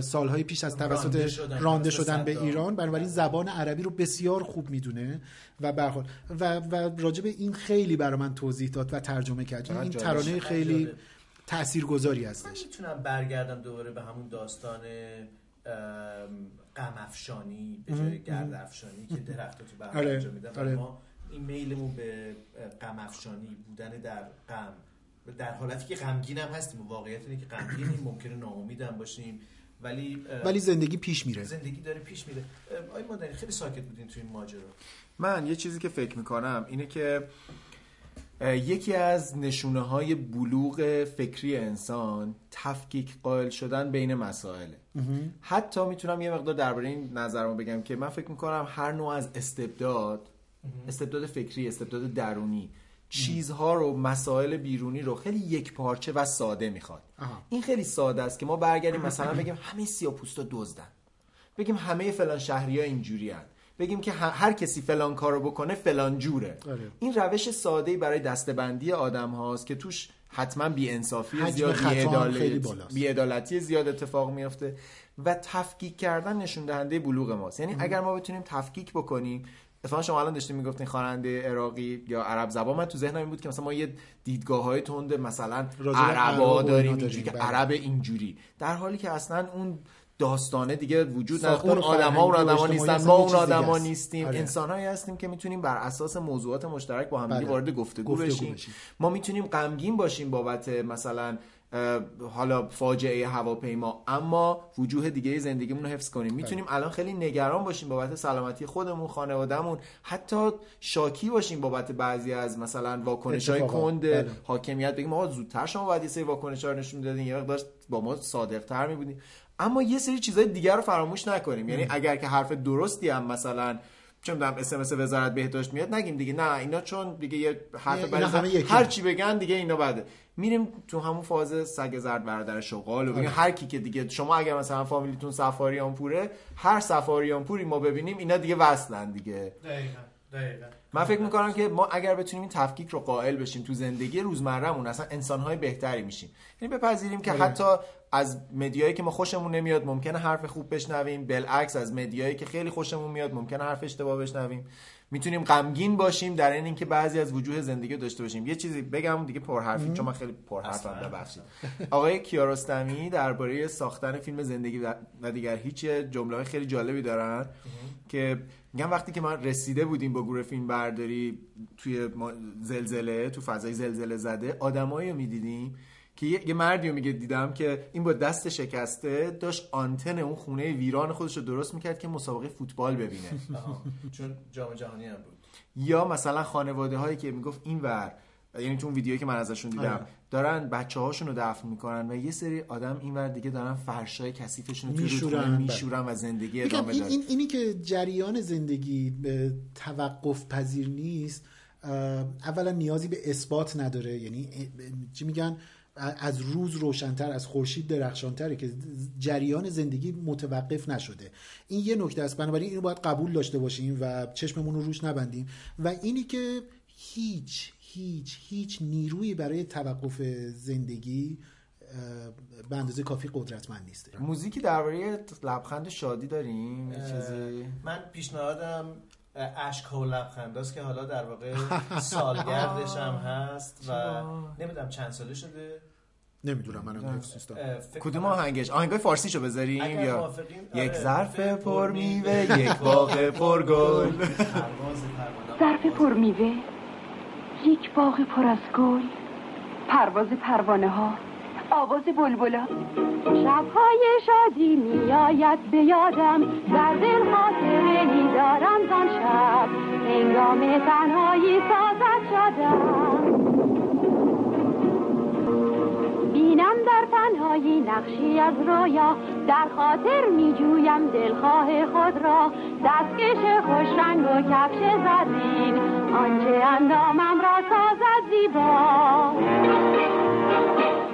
سالهای پیش از رانده توسط شدن، رانده شدن به. ایران بنابراین زبان عربی رو بسیار خوب می‌دونه و برخورد و و راجع به این خیلی برای من توضیح داد و ترجمه کرد. این جالب. ترانه خیلی. تاثیرگذاری من هستش. می‌تونم برگردم دوباره به همون داستان غم افشانی به جای گرد افشانی که درخت تو بهار آره، انجام میدن. آره. ما این میلمون به غم افشانی بودن در غم در حالتی که غمگین هم هستیم. واقعیت اینه که غمگینیم ممکنه ناامید هم باشیم. ولی ولی زندگی پیش میره. زندگی داره پیش میره. آقای مادری خیلی ساکت بودین تو این ماجرا. من یه چیزی که فکر می‌کنم اینه که یکی از نشونه های بلوغ فکری انسان تفکیک قائل شدن بین مسائله. حتی می‌تونم یه مقدار درباره این نظرمو بگم که من فکر می‌کنم هر نوع از استبداد استبداد فکری استبداد درونی چیزها رو مسائل بیرونی رو خیلی یک پارچه و ساده می‌خواد. این خیلی ساده است که ما برگردیم مثلا بگیم همه سیاپوستا دزدن. بگیم همه فلان شهری ها اینجوری بگیم که هر کسی فلان کارو بکنه فلان جوره آره. این روش ساده برای دستبندی آدم هاست که توش حتما بی انصافی حجم زیاد خطا هم خیلی بالاست. بی عدالتی زیاد اتفاق میفته و تفکیک کردن نشون دهنده بلوغ ماست یعنی اگر ما بتونیم تفکیک بکنیم اتفاقا شما الان داشتین می‌گفتین خواننده عراقی یا عرب زبان من تو ذهنم این بود که مثلا ما یه دیدگاه های تند مثلا عربا داریم داریم، اینجوری که بله. عرب اینجوری در حالی که اصلا اون داستانه دیگه وجود نداره اون آدما اون آدما نیستن ما اون آدما. نیستیم آره. انسانهایی هستیم که می‌تونیم بر اساس موضوعات مشترک با هم بله. وارد گفتگو, گفتگو بشیم. بشیم. ما می‌تونیم غمگین باشیم بابت مثلا حالا فاجعه هواپیما اما وجوه دیگه زندگیمون رو حفظ کنیم می‌تونیم الان خیلی نگران باشیم بابت سلامتی خودمون خانوادهمون حتی شاکی باشیم بابت بعضی از مثلا واکنش های. کند بله. حاکمیت بگیم آقا زودتر شما باید یه سری واکنش ها رو نشون می‌دادین یه مقدار با ما صادق تر میبودین اما یه سری چیزای دیگر رو فراموش نکنیم. یعنی اگر که حرف درستی هم مثلا چه می‌دونم SMS وزارت بهداشت میاد نگیم دیگه. نه اینا چون دیگه یه حرف بعد هر. چی بگن دیگه اینا بده میریم تو همون فاز سگ زرد برادر شغال و بگیم هر کی که دیگه شما اگر مثلا فامیلیتون سفاریان پوره هر سفاریان پوری ما ببینیم اینا دیگه وصلن دیگه. دقیقا. دقیقا. من فکر می‌کنم که ما اگر بتونیم این تفکیک رو قائل بشیم تو زندگی روزمرهمون اصلا انسانهای بهتری میشیم. یعنی بپذیریم که حتی از مدیایی که ما خوشمون نمیاد ممکنه حرف خوب بشنویم بالعکس از مدیایی که خیلی خوشمون میاد ممکنه حرف اشتباه بشنویم. می‌تونیم غمگین باشیم در این اینکه بعضی از وجوه زندگی رو داشته باشیم. یه چیزی بگم دیگه پرحرفی چون من خیلی پرحرفم ببخشید. آقای کیارستمی درباره ساختن فیلم زندگی و- دیگر هیچ جمله خیلی جالبی دارن که میگم وقتی که ما رسیده بودیم با گروه فیلم برداری توی زلزله تو فضای زلزله زده آدمایی رو می‌دیدیم که یه, مردی رو میگه دیدم که این با دست شکسته داشت آنتن اون خونه ویران خودش رو درست می‌کرد که مسابقه فوتبال ببینه. چون جام جهانی هم بود یا مثلا خانواده هایی که می‌گفت این ور یعنی تو اون ویدیویی که من ازشون دیدم آره. دارن بچه هاشون رو دفن می‌کنن و یه سری آدم این ور دیگه دارن فرشای کثیفشون رو میشورن،. میشورن و زندگی ادامه این, این اینی که جریان زندگی به توقف پذیر نیست اولا نیازی به اثبات نداره. یعنی چی میگن؟ از روز روشنتر از خورشید درخشانتره که جریان زندگی متوقف نشده. این یه نکته است. بنابراین اینو باید قبول داشته باشیم و چشممون رو روش نبندیم. و اینی که هیچ هیچ هیچ نیرویی برای توقف زندگی به اندازه کافی قدرتمند نیست. موزیکی درباره لبخند شادی داریم؟ چیزی؟ من پیشنهادم اشک و لبخنداست که حالا در واقع سالگردش هم هست و نمی‌دونم چند ساله شده. نمی‌دونم منم حفظ نیستم. فکر کدوم آهنگش؟ آهنگای فارسیشو بذاریم اگر یا موافقین، یک آره. ظرف پر میوه یک باغ پر گل ظرف پر میوه یک باغ پر از گل پرواز پروانه ها آواز بلبلا شبهای شادی میآید به یادم در دل خاطره ای دارم زان شب. هنگام تنهایی سازد شدم. بینم در تنهایی نقشی از رویا در خاطر می جویم دلخواه خود را. دستکش خوش رنگ و کفش زرین. آنچه اندامم را سازد زیبا.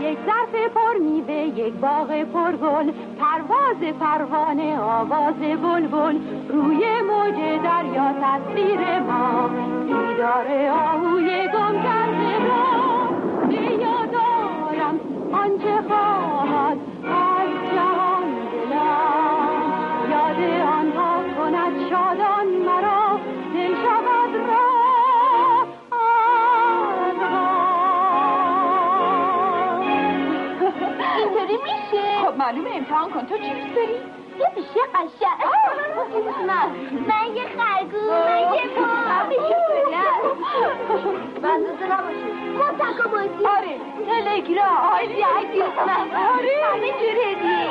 یک ظرف پر میوه یک باغ پر گل پرواز پروانه آواز بلبل روی موج دریا تصویر ما. دیدار آهوی گم کرده را به یاد آنچه خواهد. معلومه امتحان کن. تو چی دوست داری؟ یه بیشه قشنگ. من من یه خرگوش. من یه بندازه نباشه کتک بازی آره. تلگرام. آره. عکس من آره. همه جور هدیه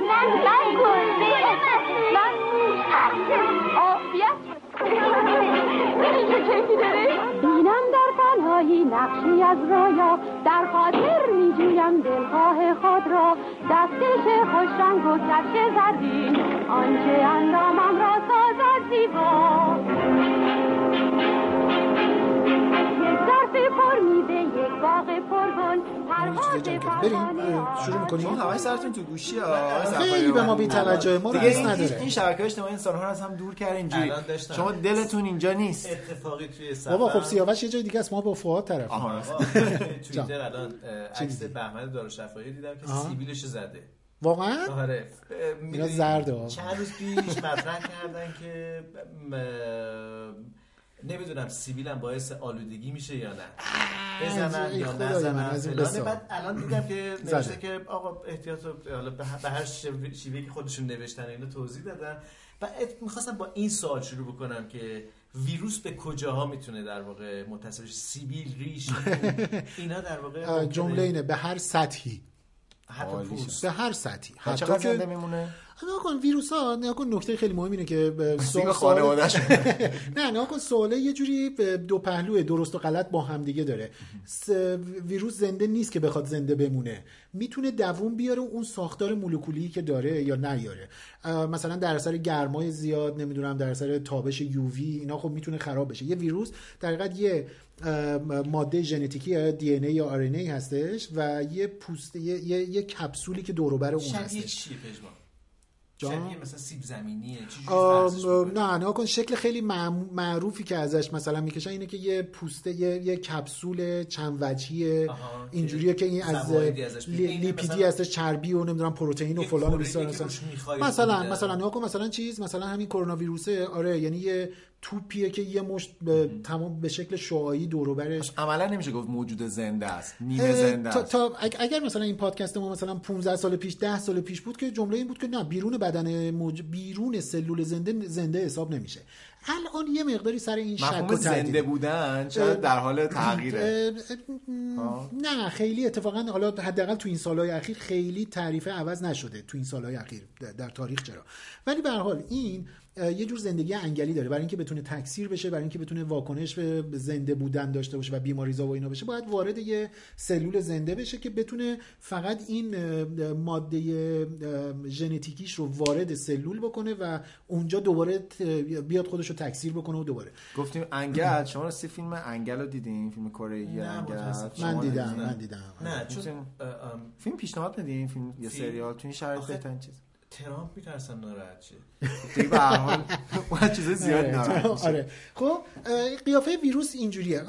من من گلبه من. عافیت بینم در تنهایی نقشی از رویا در خاطر می جویم دلخواه خود را. دستکش خوش رنگ و کفش زرین. آنچه اندامم را سازد زیبا. پر میوه یک باغ پر گل کردیم. بریم شروع می‌کنیم؟ شما همش سرتون تو گوشی ها خیلی به ما بی توجه ما رو دیگه این, نداره. این شبکه اجتماعی انسان ها رو از هم دور کرد اینجوری. شما دلتون اینجا نیست. اتفاقی توی سفر. بابا خب سیاوش یه جای دیگه است ما با فواد طرف. آها توییتر الان عکس بهمن دارالشفایی دیدم که. سیبیلش زده. واقعا؟ آره. اینا زرده. چند روز پیش مطرح کردن که نمی‌دونم سیبیل هم باعث آلودگی میشه یا نه. بزنن یا نزنن فلانه. بعد الان دیدم که. نوشته که آقا احتیاط حالا به هر- شیوه شیوهی که خودشون نوشتن اینو توضیح دادن. و می‌خواستم با این سوال شروع بکنم که ویروس به کجاها می‌تونه در واقع متصل سیبیل ریش اینا در واقع جمله اینه به هر سطحی. حتی پوست به هر سطحی. حتی چقدر که زنده میمونه؟ نگاه کن ویروس ها نگاه کن نکته خیلی مهم اینه که سوال- خانواده‌شون. نه نگاه کن سواله یه جوری دو پهلوه درست و غلط با هم دیگه داره. ویروس زنده نیست که بخواد زنده بمونه. می‌تونه دووم بیاره اون ساختار مولکولی که داره یا نیاره. مثلا در اثر گرمای زیاد نمی‌دونم در اثر تابش یووی اینا خب می‌تونه خراب بشه. یه ویروس در حقیقت یه ماده ژنتیکی یا دی ان ای یا آر ای هستش و یه پوست یه, یه, یه کپسولی که دور بر اون هستش چیه پژمان جان؟ مثلا سیب زمینیه نه نه کن شکل خیلی معروفی که ازش مثلا می‌کشن اینه که یه پوسته یه, یه کپسول چند وجهی آها، اینجوریه که این از. این لیپیدی مثلا- هستش چربی و نمی‌دونم پروتئین و فلان و بیسار مثلا بوده. مثلا نگاه کن مثلا چیز مثلا همین کرونا ویروسه آره یعنی یه توپیه که یه مشت به تمام به شکل شعاعی دور و برش عملا نمیشه گفت موجود زنده است نیمه زنده تا, است. تا اگ- اگر مثلا این پادکست ما مثلا 15 سال پیش 10 سال پیش بود که جمله این بود که نه بیرون بدن موج... بیرون سلول زنده زنده حساب نمیشه. الان یه مقداری سر این شک و زنده بودن شاید در حال تغییره. نه خیلی اتفاقا حالا حداقل تو این سالهای اخیر خیلی تعریف عوض نشده تو این سالهای اخیر در- تاریخ چرا. ولی به هر حال این یه جور زندگی انگلی داره. برای اینکه بتونه تکثیر بشه برای اینکه بتونه واکنش به زنده بودن داشته باشه و بیماریزا و اینا بشه باید وارد یه سلول زنده بشه که بتونه فقط این ماده ژنتیکیش رو وارد سلول بکنه و اونجا دوباره بیاد خودش رو تکثیر بکنه و دوباره. گفتیم انگل. شما راستی فیلم انگل رو دیدین؟ فیلم کره ای انگل. من دیدم؟ من دیدم. نه چون فیلم پیشنهاد میدین فیلم یا؟ سریال؟ تو این شرایط بهترین چیز. ترامپ میترسم ناراحت شه. دیگه به هر حال باید چیز زیاد ناراحت میشه. آره. خب قیافه ویروس اینجوریه.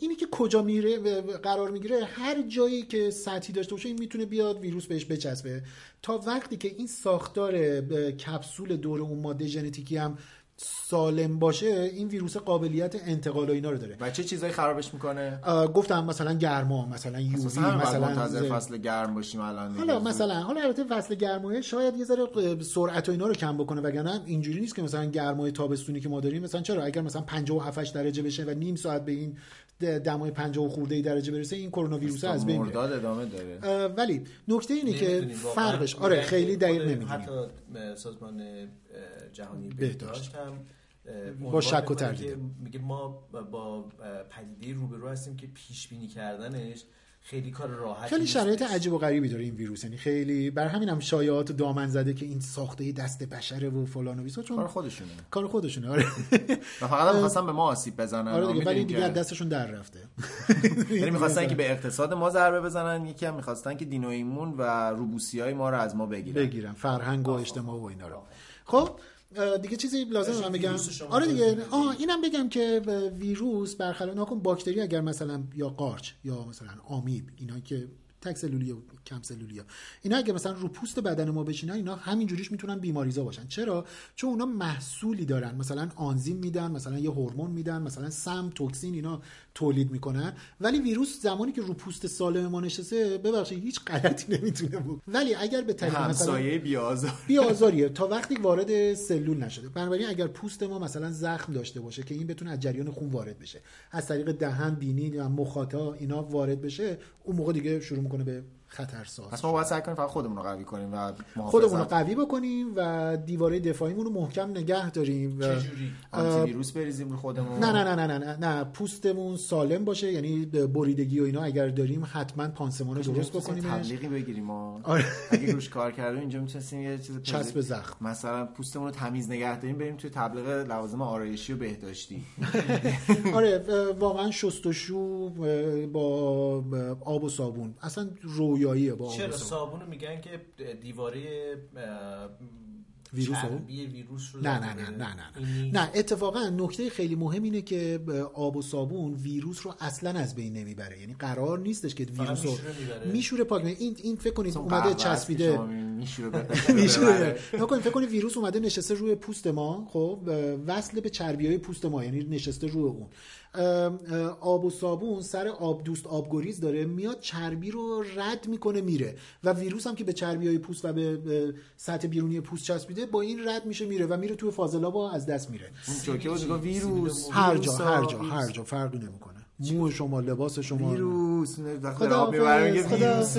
اینی که کجا میره قرار می‌گیره هر جایی که سطحی داشته باشه این می‌تونه بیاد ویروس بهش بچسبه. تا وقتی که این ساختار کپسول دور اون ماده ژنتیکی هم سالم باشه این ویروس قابلیت انتقال و اینا رو داره. و چه چیزایی خرابش می‌کنه؟ گفتم مثلا گرما مثلا یووی هم مثلا منتظر فصل گرم باشیم الان. حالا مثلا حالا البته فصل گرمایه شاید یه ذره سرعت و اینا رو کم بکنه وگرنه اینجوری نیست که مثلا گرمای تابستونی که ما داریم مثلا چرا؟ اگر مثلا 57 درجه بشه و نیم ساعت به این دمای 50 خورده ای درجه برسه این کرونا ویروس از بین میره مرداد ادامه داره ولی نکته اینه که. فرقش آره خیلی دقیق نمی‌دونیم حتی سازمان جهانی بهداشت. هم با شک و تردید. میگه ما با پدیده روبرو هستیم که پیش بینی کردنش خیلی کار راحتی خیلی. شرایط عجیب و غریبی داره این ویروس. یعنی خیلی بر همین هم شایعات و دامن زده که این ساخته دست بشره و فلان و بیسا چون کار خودشونه. کار خودشونه آره. و فقط هم می‌خواستن به ما آسیب بزنن آره دیگه ولی دیگه دستشون در رفته. یعنی می‌خواستن که به اقتصاد ما ضربه بزنن یکی هم می‌خواستن که دین و ایمون و روبوسی های ما رو از ما بگیرن. بگیرن فرهنگ و اجتماع و اینا رو. خب دیگه چیزی لازم من بگم. آره دیگه. آه اینم بگم که ویروس برخلاف ناکن باکتری اگر مثلا یا قارچ یا مثلا آمیب اینا که تک سلولی و کم سلولی ها. اینا اگه مثلا رو پوست بدن ما بشینن اینا همینجوریش می‌تونن بیماریزا باشن. چرا؟ چون اونا محصولی دارن. مثلا آنزیم میدن مثلا یه هورمون میدن مثلا سم توکسین اینا تولید می‌کنن ولی ویروس زمانی که رو پوست سالم ما نشسته ببخشید هیچ غلطی نمی‌تونه بکنه ولی اگر به طریق مثلا همسایه بیازار بی آزاریه تا وقتی وارد سلول نشده. بنابراین اگر پوست ما مثلا زخم داشته باشه که این بتونه از جریان خون وارد بشه. از طریق دهن بینی و مخاطا اینا وارد بشه اون موقع دیگه شروع می‌کنه به خطرساز پس ما باید سعی کنیم فقط خودمون رو قوی کنیم و خودمون رو قوی بکنیم و دیواره دفاعیمون رو محکم نگه داریم و چجوری؟ آنتی ویروس بریزیم رو خودمون؟ نه نه نه نه نه نه پوستمون سالم باشه یعنی بریدگی و اینا اگر داریم حتما پانسمان رو درست بکنیم تبلیغی بگیریم ما؟ آره. اگه روش کار کردیم اینجا می‌تونستیم یه چیز چسب زخم. مثلا پوستمون رو تمیز نگه داریم بریم توی تبلیغ لوازم آرایشی و بهداشتی. آره واقعا شستشو با آب و صابون. اصلا رویاییه با چرا صابون میگن که دیواره ویروس رو؟ چربی ویروس رو نه نه نه نه نه. نه اتفاقا نکته خیلی مهم اینه که آب و صابون ویروس رو اصلا از بین نمی‌بره یعنی قرار نیستش که ویروس رو میشوره پاک. این این فکر کنید اومده چسبیده می‌شوره نکنید فکر کنید ویروس اومده نشسته روی پوست ما خب وصل به چربی های پوست ما یعنی نشسته روی اون آب و صابون سر آب دوست آبگریز داره میاد چربی رو رد می‌کنه میره. و ویروس هم که به چربی های پوست و به سطح بیرونی پوست چسبیده با این رد میشه میره و میره توی فاضلاب و از دست میره. ویروس هر جا هر جا. هر جا فرقی نمی‌کنه. مو شما لباس شما. ویروس خدا آب می‌بره میگه ویروس.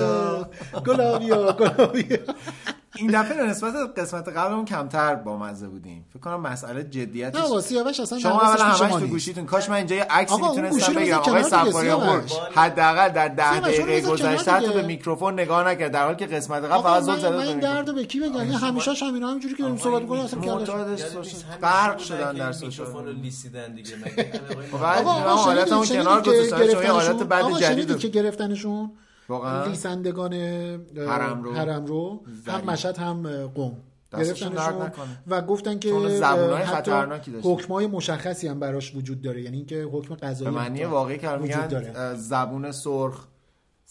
گلابیا گلابیا. این دفعه نسبت قسمت قبلمون کمتر با مزه بودیم. فکر کنم مسئله جدیتش نه واسه سیاوش اصلا شما اول همش تو. گوشیتون. کاش من اینجا یه اون می‌تونستم بذار آقای سیاوش. پور حداقل در ده سیاوش، اون رو دقیقه بذار کنار گذشته دیگه. به میکروفون نگاه نکرد. در حالی که قسمت قبل فقط زل من, زده من به این رو به کی بگم؟ این همیشه همینا همینجوری که داریم صحبت این کنیم اصلا همین غرق چیزی شدن در میکروفون رو. لیسیدن دیگه مگه بعد آقا من آقا حالتمو شنیدید کنار یه حالت گرفتنشون؟ بد آقا جدید شنیدید که گرفتنشون؟ واقعا ریسندگان اه، حرم رو. حرم رو هم. مشهد هم قم گرفتنشون. و گفتن که زبونای خطرناکی داشتن. حکمای مشخصی هم براش وجود داره یعنی اینکه حکم به قضایی معنی حتی واقعی که میگن زبون سرخ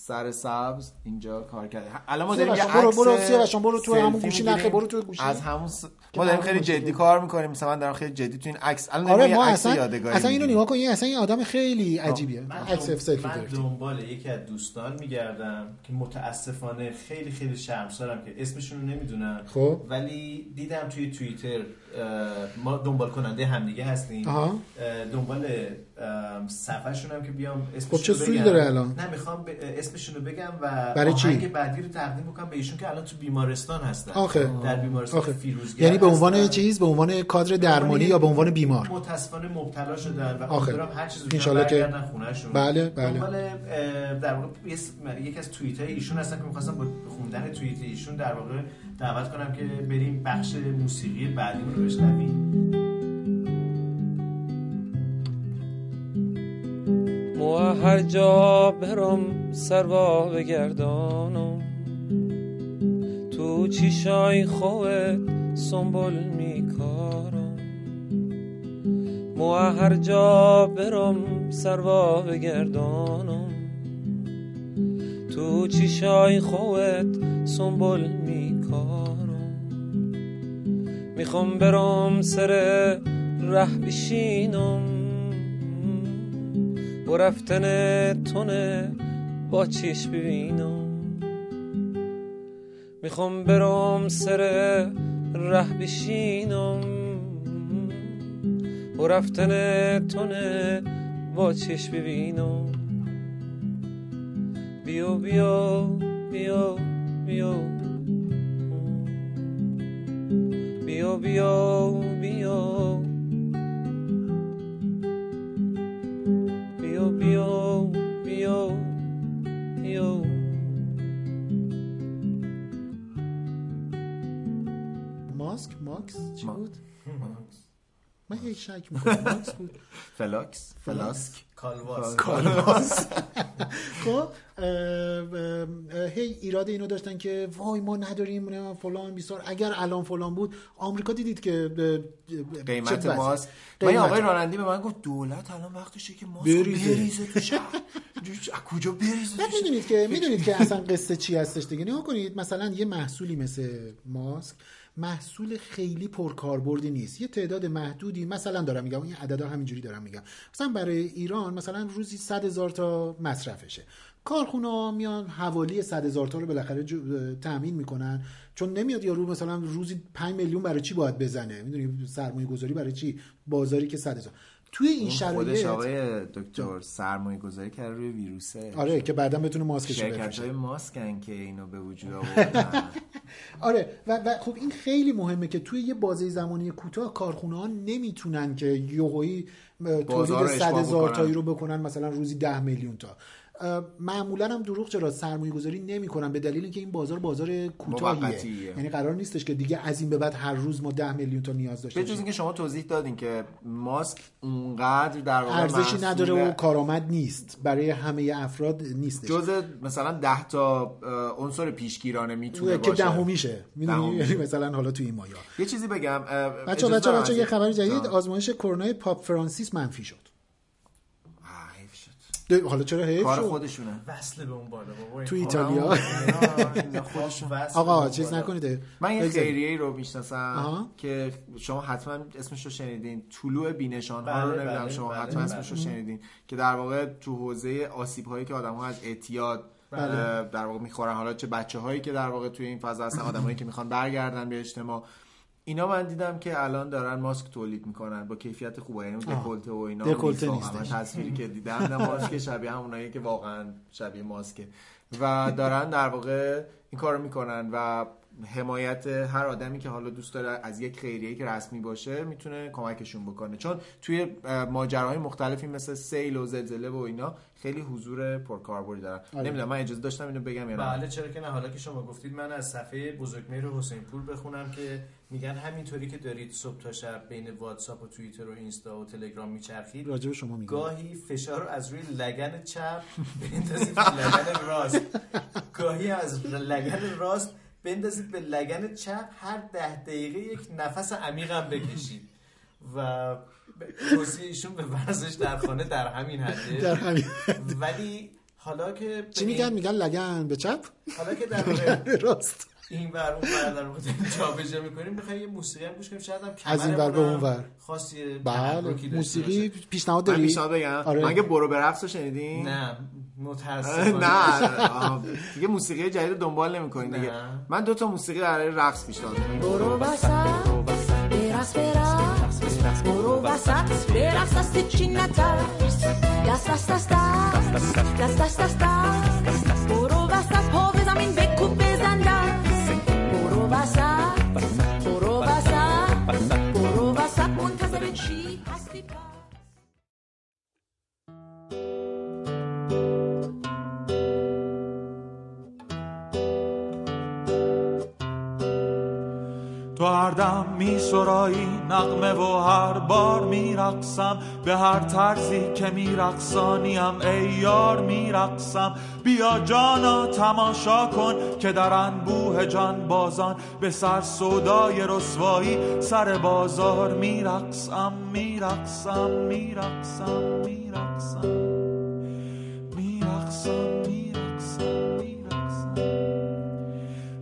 سر سبز اینجا کار کرده الان ما داریم یه برو- عکس برو سیاوش برو تو همون گوشی. نخه، برو تو گوشی. از همون س... ما داریم خیلی جدی. کار می‌کنیم مثلا من دارم خیلی جدی تو این عکس الان آره ما اصلا یادگاری اصلا اینو. نگاه کن این اصلا این آدم خیلی عجیبیه من عکس دنبال- سلفی من دنبال یکی از دوستان میگردم که متاسفانه خیلی خیلی شرمسارم که اسمشون رو نمی‌دونم خب. ولی دیدم توی توییتر ما دنبال کننده همدیگه هستیم آها. دنبال صفحهشون هم که بیام اسمشون خب چه بگم. داره الان؟ نه می‌خوام ب- اسمشون رو بگم و برای چی؟ بعدی رو تقدیم بکنم به ایشون که الان تو بیمارستان هستن آخه. در بیمارستان آخه. فیروزگر یعنی به عنوان هستن. چیز به عنوان کادر درمانی یا به عنوان بیمار متاسفانه مبتلا شدن و آخه. امیدوارم هر چیز انشالله که- خونهشون بله، بله. دنبال در واقع یکی از توییت های ایشون هستن که می‌خواستم با خوندن توییت ایشون در واقع دعوت کنم که بریم بخش موسیقی بعدی رو بشنویم. مو هر جا برم سر وا بگردانم تو چی چیشای خودت سنبول میکارم. مو هر جا برم سر وا بگردانم تو چیشای خودت سنبول می‌خوام برم سر ره بشینم. با رفتن تونه با چیش ببینم. می‌خوام برم سر ره بشینم. با رفتن تونه با چش ببینم. بیا بیا بیا بیا بیا بیا بیا بیا بیا بیا بیا ماسک ماکس؟ چی بود؟ من هی شک می‌کنم. ماکس بود. فلاکس. فلاسک. کالواس کالواس خب هی ایراد اینو داشتن که وای ما نداریم فلان بیسار اگر الان فلان بود آمریکا دیدید که قیمت؟ ماسک من. آقای رانندی به من گفت دولت الان وقتشه که ماسک بریزه. بریزه تو شهر کجا بریزه؟ می‌دونید که می‌دونید که اصلا قصه چی هستش دیگه نگاه کنید مثلا یه محصولی مثل ماسک محصول خیلی پرکاربردی نیست. یه تعداد محدودی مثلا دارم میگم این عددا همینجوری دارم میگم. مثلا برای ایران مثلا روزی 100 هزار تا مصرفشه. کارخونه میان حوالی 100 هزار تا رو بالاخره تامین می‌کنن. چون نمیاد یارو مثلا روزی 5 میلیون برای چی باید بزنه؟ می‌دونی سرمایه گذاری برای چی؟ بازاری که 100 هزار. توی این شرایط آقای دکتر سرمایه گذاری کرده روی ویروسه آره که بعدا بتونه ماسکش رو شرکت های ماسکن که اینو به وجود آوردن. آره و, و خب این خیلی مهمه که توی یه بازه زمانی کوتاه کارخونه ها نمی‌تونن که یوهایی تولید رو 100 اشباع هزار. تایی رو بکنن مثلا روزی 10 میلیون تا. معمولا هم دروغ چرا سرمایه گذاری نمی‌کنن؟ به دلیل اینکه این بازار بازار کوتاهیه. یعنی قرار نیستش که دیگه از این به بعد هر روز ما 10 میلیون تا نیاز داشته به جز باشیم. اینکه شما توضیح دادین که ماسک اونقدر در واقع ارزشی نداره و کارآمد نیست. برای همه افراد نیستش. جز مثلا ده تا اه، عنصر پیشگیرانه می‌تونه که باشه. دهمیشه. می‌دونی. یعنی مثلا حالا توی این مایا. یه چیزی بگم دارم بچه از یه؟ خبر جدید. آزمایش کرونا پاپ فرانسیس منفی شد آه، حیف شد. ده- حالا چرا حیف کار خودشونه. وصل به اون بالا بابا. تو ایتالیا؟ آقا چیز. نکنید. من یه. خیریه ای رو می‌شناسم. که شما حتما اسمش رو شنیدین. طلوع بینشان ها رو بله، نمی‌دونم بله، شما بله، حتما. اسمش رو شنیدین. که در واقع تو حوزه آسیب هایی که آدم ها از اعتیاد بله. در واقع می‌خورن. حالا چه بچه هایی که در واقع توی این فضا هستن آدم هایی که می‌خوان برگردن به اجتماع. اینا من دیدم که الان دارن ماسک تولید می‌کنن با کیفیت خوبه یعنی اون آه. دکولته و اینا دکولته نیست. من تصویری که دیدم نه ماسک شبیه همونایی که واقعا شبیه ماسکه و دارن در واقع این کارو می‌کنن و حمایت هر آدمی که حالا دوست داره از یک خیریه که رسمی باشه می‌تونه کمکشون بکنه. چون توی اه، ماجراهای مختلفی مثل سیل و زلزله و اینا خیلی حضور پرکاربردی دارن. آره. نمی‌دونم من اجازه داشتم اینو بگم یا نه. بله چرا که نه. حالا که شما گفتید من از صفحه بزرگمهر حسین پور بخونم که میگن همینطوری که دارید صبح تا شب بین واتساپ و توییتر و اینستا و تلگرام میچرخید راجع به شما میگم. گاهی فشار رو از روی لگن چپ بندازید لگن راست. گاهی از لگن راست بندازید به لگن چپ هر ده دقیقه یک نفس عمیقم بکشید. و توصیه ایشون به ورزش در خانه در همین حده. در همین ولی حالا که چی میگن؟ میگن لگن به چپ؟ حالا که در راست. این ور اون ور در واقع جابجا می‌کنیم بخوایم یه موسیقی هم گوش کنیم. شاید هم از این ور به اون ور. خاص یه بله موسیقی. پیشنهاد من داری پیشنهاد بگم. آره. من برو به رقص رو شنیدین نه. متاسفانه. نه دیگه موسیقی جدید رو دنبال نمی‌کنین دیگه. من دو تا موسیقی برای رقص پیشنهاد می‌کنم. برو برو وسط برقص دست چی نترس. دست دست دست دست دست دست دست. دست برو وسط پا به زمین بکوب بزن دست. برو وسط برو وسط برو وسط منتظر چی هستی؟ تو هر دم می سرایی نقمه و هر بار می رقصم. به هر طرزی که می رقصانیم ای یار می رقصم. بیا جانا تماشا کن که در انبوه جان بازان. به سر سودای رسوایی سر بازار می رقصم می رقصم می رقصم می رقصم. می رقصم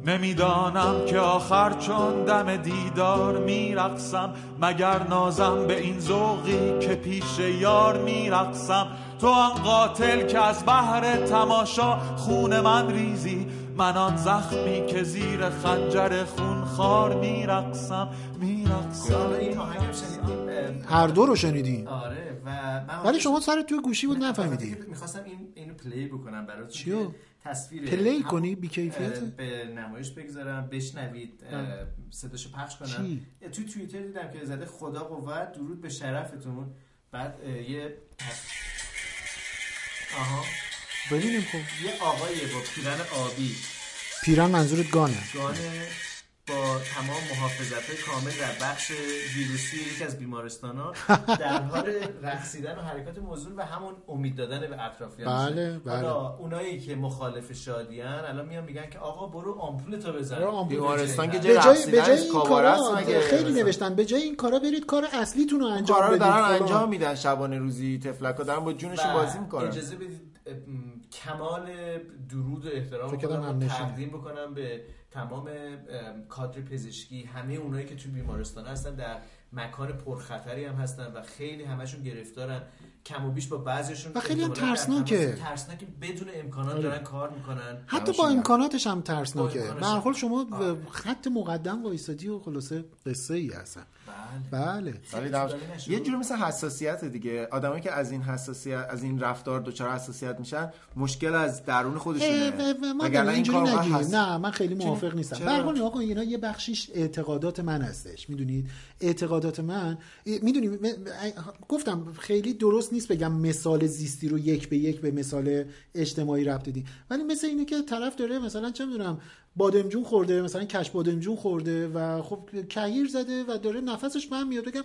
نمی‌دانم که آخر چون دم دیدار میرقصم مگر نازم به این ذوقی که پیش یار میرقصم. تو آن قاتل که از بحر تماشا خون من ریزی من آن زخمی که زیر خنجر خون خار میرقصم. میرقصم شنیدیم هر دو رو شنیدین آره و من ولی شما سر توی گوشی بود نفهمیدی. می‌خواستم این اینو پلی بکنم براتون. چیو؟ تصویر پلی هم- کنی؟ بی‌کیفیته؟ اه، به نمایش بگذارم بشنوید آه. صداشو پخش کنم چی؟ توی توییتر دیدم که زده خدا قوت درود به شرفتون بعد یه آها ببینیم خب یه آقای با پیرن آبی پیرن منظورت گانه گانه با تمام محافظت کامل در بخش ویروسی یکی از بیمارستان ها در حال رقصیدن و حرکات موزون و همون امید دادن به اطرافیان بله، بله. حالا اونایی که مخالف شادیان الان میان میگن که آقا برو آمپول تا بزن بیمارستان که به جای به رقصیدنش جای این کارا؟ خیلی نوشتن به جای این کارا برید کار اصلیتون رو انجام کارا رو بدید دارن فلان. انجام میدن شبانه روزی تفلکا دارن با جونشون بازی می‌کنن اجازه بدید کمال درود و احترام رو. تقدیم بکنم به تمام ام، کادر پزشکی همه اونایی که تو بیمارستان هستن در مکان پرخطری هم هستن و خیلی همشون گرفتارن کم و بیش با بعضیشون و خیلی هم ترسناکه. ترسناکه بدون امکانات. دارن کار می‌کنن حتی با امکاناتش هم ترسناکه به هر حال شما آره. خط مقدم وایسادی و خلاصه قصه ای هستن بله. ولی در- یه جور مثل حساسیت دیگه. آدمایی که از این حساسیت از این رفتار دچار حساسیت میشن مشکل از درون خودشونه. این اینجوری کار نگیم. هست نه من خیلی؟ موافق نیستم. هر حال آقا اینا یه بخشیش اعتقادات من هستش. می‌دونید؟ اعتقادات من می‌دونید گفتم خیلی درست نیست بگم مثال زیستی رو یک به یک به مثال اجتماعی ربط بدی ولی مثل اینه که طرف داره مثلا چه می‌دونم بادمجون خورده مثلا کش بادمجون خورده و خب کهیر زده و داره نفسش من میاد. بگم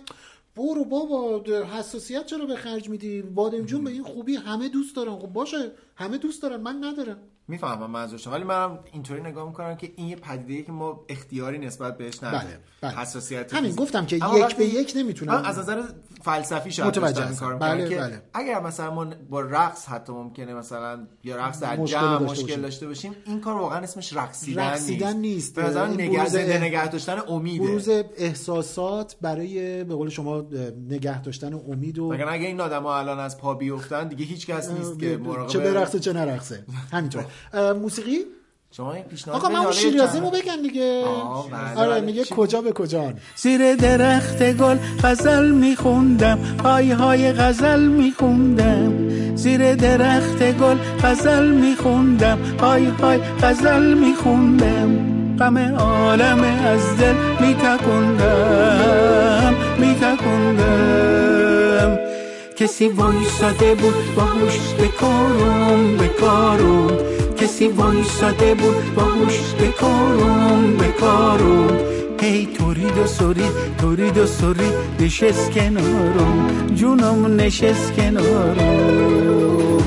برو بابا حساسیت چرا به خرج میدی؟ بادمجون به این خوبی همه دوست دارن. خب باشه همه دوست دارن من ندارم. می‌فهمم منظورشون ولی منم اینطوری نگاه می‌کنم که این یه پدیده که ما اختیاری نسبت بهش نداریم بله، بله. حساسیت همین. گفتم که یک به یک نمی‌تونم. از نظر فلسفی شاید متوجه این. کار بله، که بله. اگر مثلا ما با رقص حتی ممکنه مثلا یا رقص در جمع مشکل. داشته باشیم این کار واقعا اسمش رقصیدن, رقصیدن نیست. به نظر این نگه نگه داشتن امیده بروز احساسات برای به قول شما نگه داشتن امید و مگر اگه این آدما الان از پا بیفتن دیگه هیچ کس نیست که مراقب چه برقصه چه نرقصه همینطور موسیقی؟ شما این پیشنهاد آقا من یه شیرازیمو بگن دیگه. بله، آره بله. میگه کجا به کجان زیر درخت گل غزل میخوندم های های غزل میخوندم. زیر درخت گل غزل میخوندم های های غزل میخوندم. غم عالم از دل میتکندم میتکندم کسی وایساده بود باهوش بکارم بکارم کسی وایساده بود باهوش بکارم بکارم هی تورید و سرید تورید و سرید نشست کنارم جونم نشست کنارم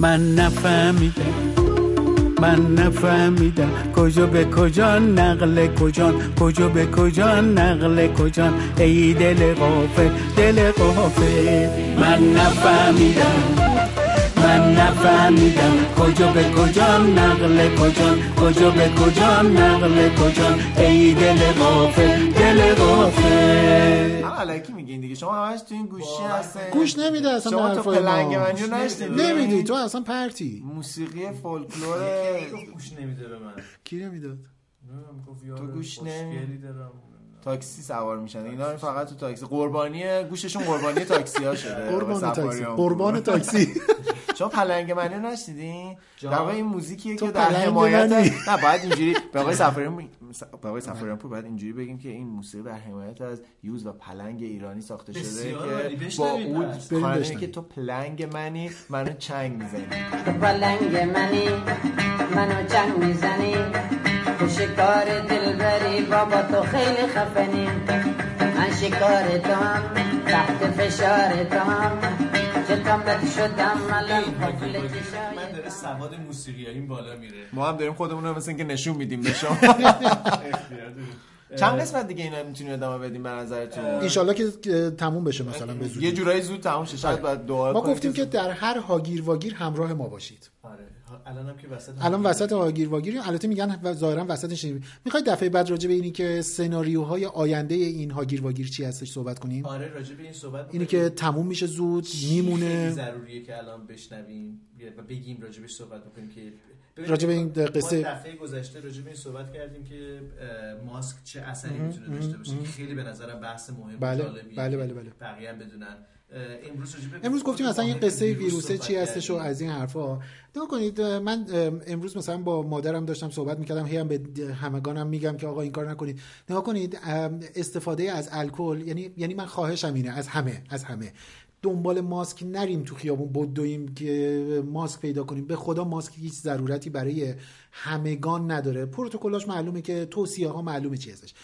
من نفهمیدم من نفهمیدم. کجا به کجا نقل کجان کجا به کجا نقل کجان. ای دل غافل دل غافل. من نفهمیدم. من نفهمیدم کجا به کجا نقل کجان کجا به کجا نقل کجان ای دل غافل دل غافل. علکی میگین دیگه. شما همش تو این گوشی هستین. گوش نمیده اصلا شما تو. پلنگ منی رو نشنیدی. نمیدی. تو اصلا پرتی. موسیقی فولکلور. گوش نمیده به من. کی نمی‌داد؟ تو گوش نمی خوشگلی دارم. تاکسی سوار میشن. اینا فقط تو تاکسی. قربانی گوششون قربانی تاکسی ها شده. قربان تاکسی. قربان تاکسی. شما پلنگ منی رو نشنیدین در واقع این موزیکیه که در حمایت. نه باید اینجوری به آقای سفاریان می- به آقای سفاریان پور باید اینجوری بگیم که این موسیقی در حمایت از یوز و پلنگ ایرانی ساخته شده. که با اون. که تو پلنگ منی منو چنگ می‌زنی. تو پلنگ منی منو چنگ می‌زنی. تو شکار دلبری بابا تو خیلی خفنی. من شکار تام تحت فشار تام شدم من داره سواد موسیقی این بالا میره. ما هم داریم خودمون رو مثل اینکه نشون میدیم به شما. چند قسمت دیگه اینا می‌تونیم ادامه بدیم به نظرتون؟ انشالله که- که تموم بشه مثلا به زودی. یه جورایی زود تموم شه. شاید بعد دعا ما گفتیم که در هر هاگیر واگیر همراه ما باشید. آره. الان هم که وسط الان وسط هاگیر واگیری البته میگن ظاهرا وسطش می‌خوای دفعه بعد راجع به اینی که سناریوهای آینده این هاگیر واگیر چی هستش صحبت کنیم آره راجع به این صحبت اینی. که تموم میشه زود میمونه ضروریه که الان بشنویم و بگیم راجبش صحبت بکنیم که راجع به این قصه- دفعه گذشته راجع به این صحبت کردیم که ماسک چه اثری می‌تونه داشته باشه. که خیلی به نظرم بحث مهم بله، بله، بله، بله. بقیه هم بدونن امروز امروز گفتیم اصلا این واحد قصه ویروسه چی هستش و. از این حرفا. نگاه کنید من امروز مثلا با مادرم داشتم صحبت می‌کردم هی هم به همگانم میگم که آقا این کار نکنید. نگاه کنید استفاده از الکل یعنی یعنی من خواهشم اینه از همه از همه. دنبال ماسک نریم تو خیابون بدویم که ماسک پیدا کنیم. به خدا ماسک هیچ ضرورتی برای همگان نداره. پروتکلاش معلومه که توصیه ها معلومه چی هستش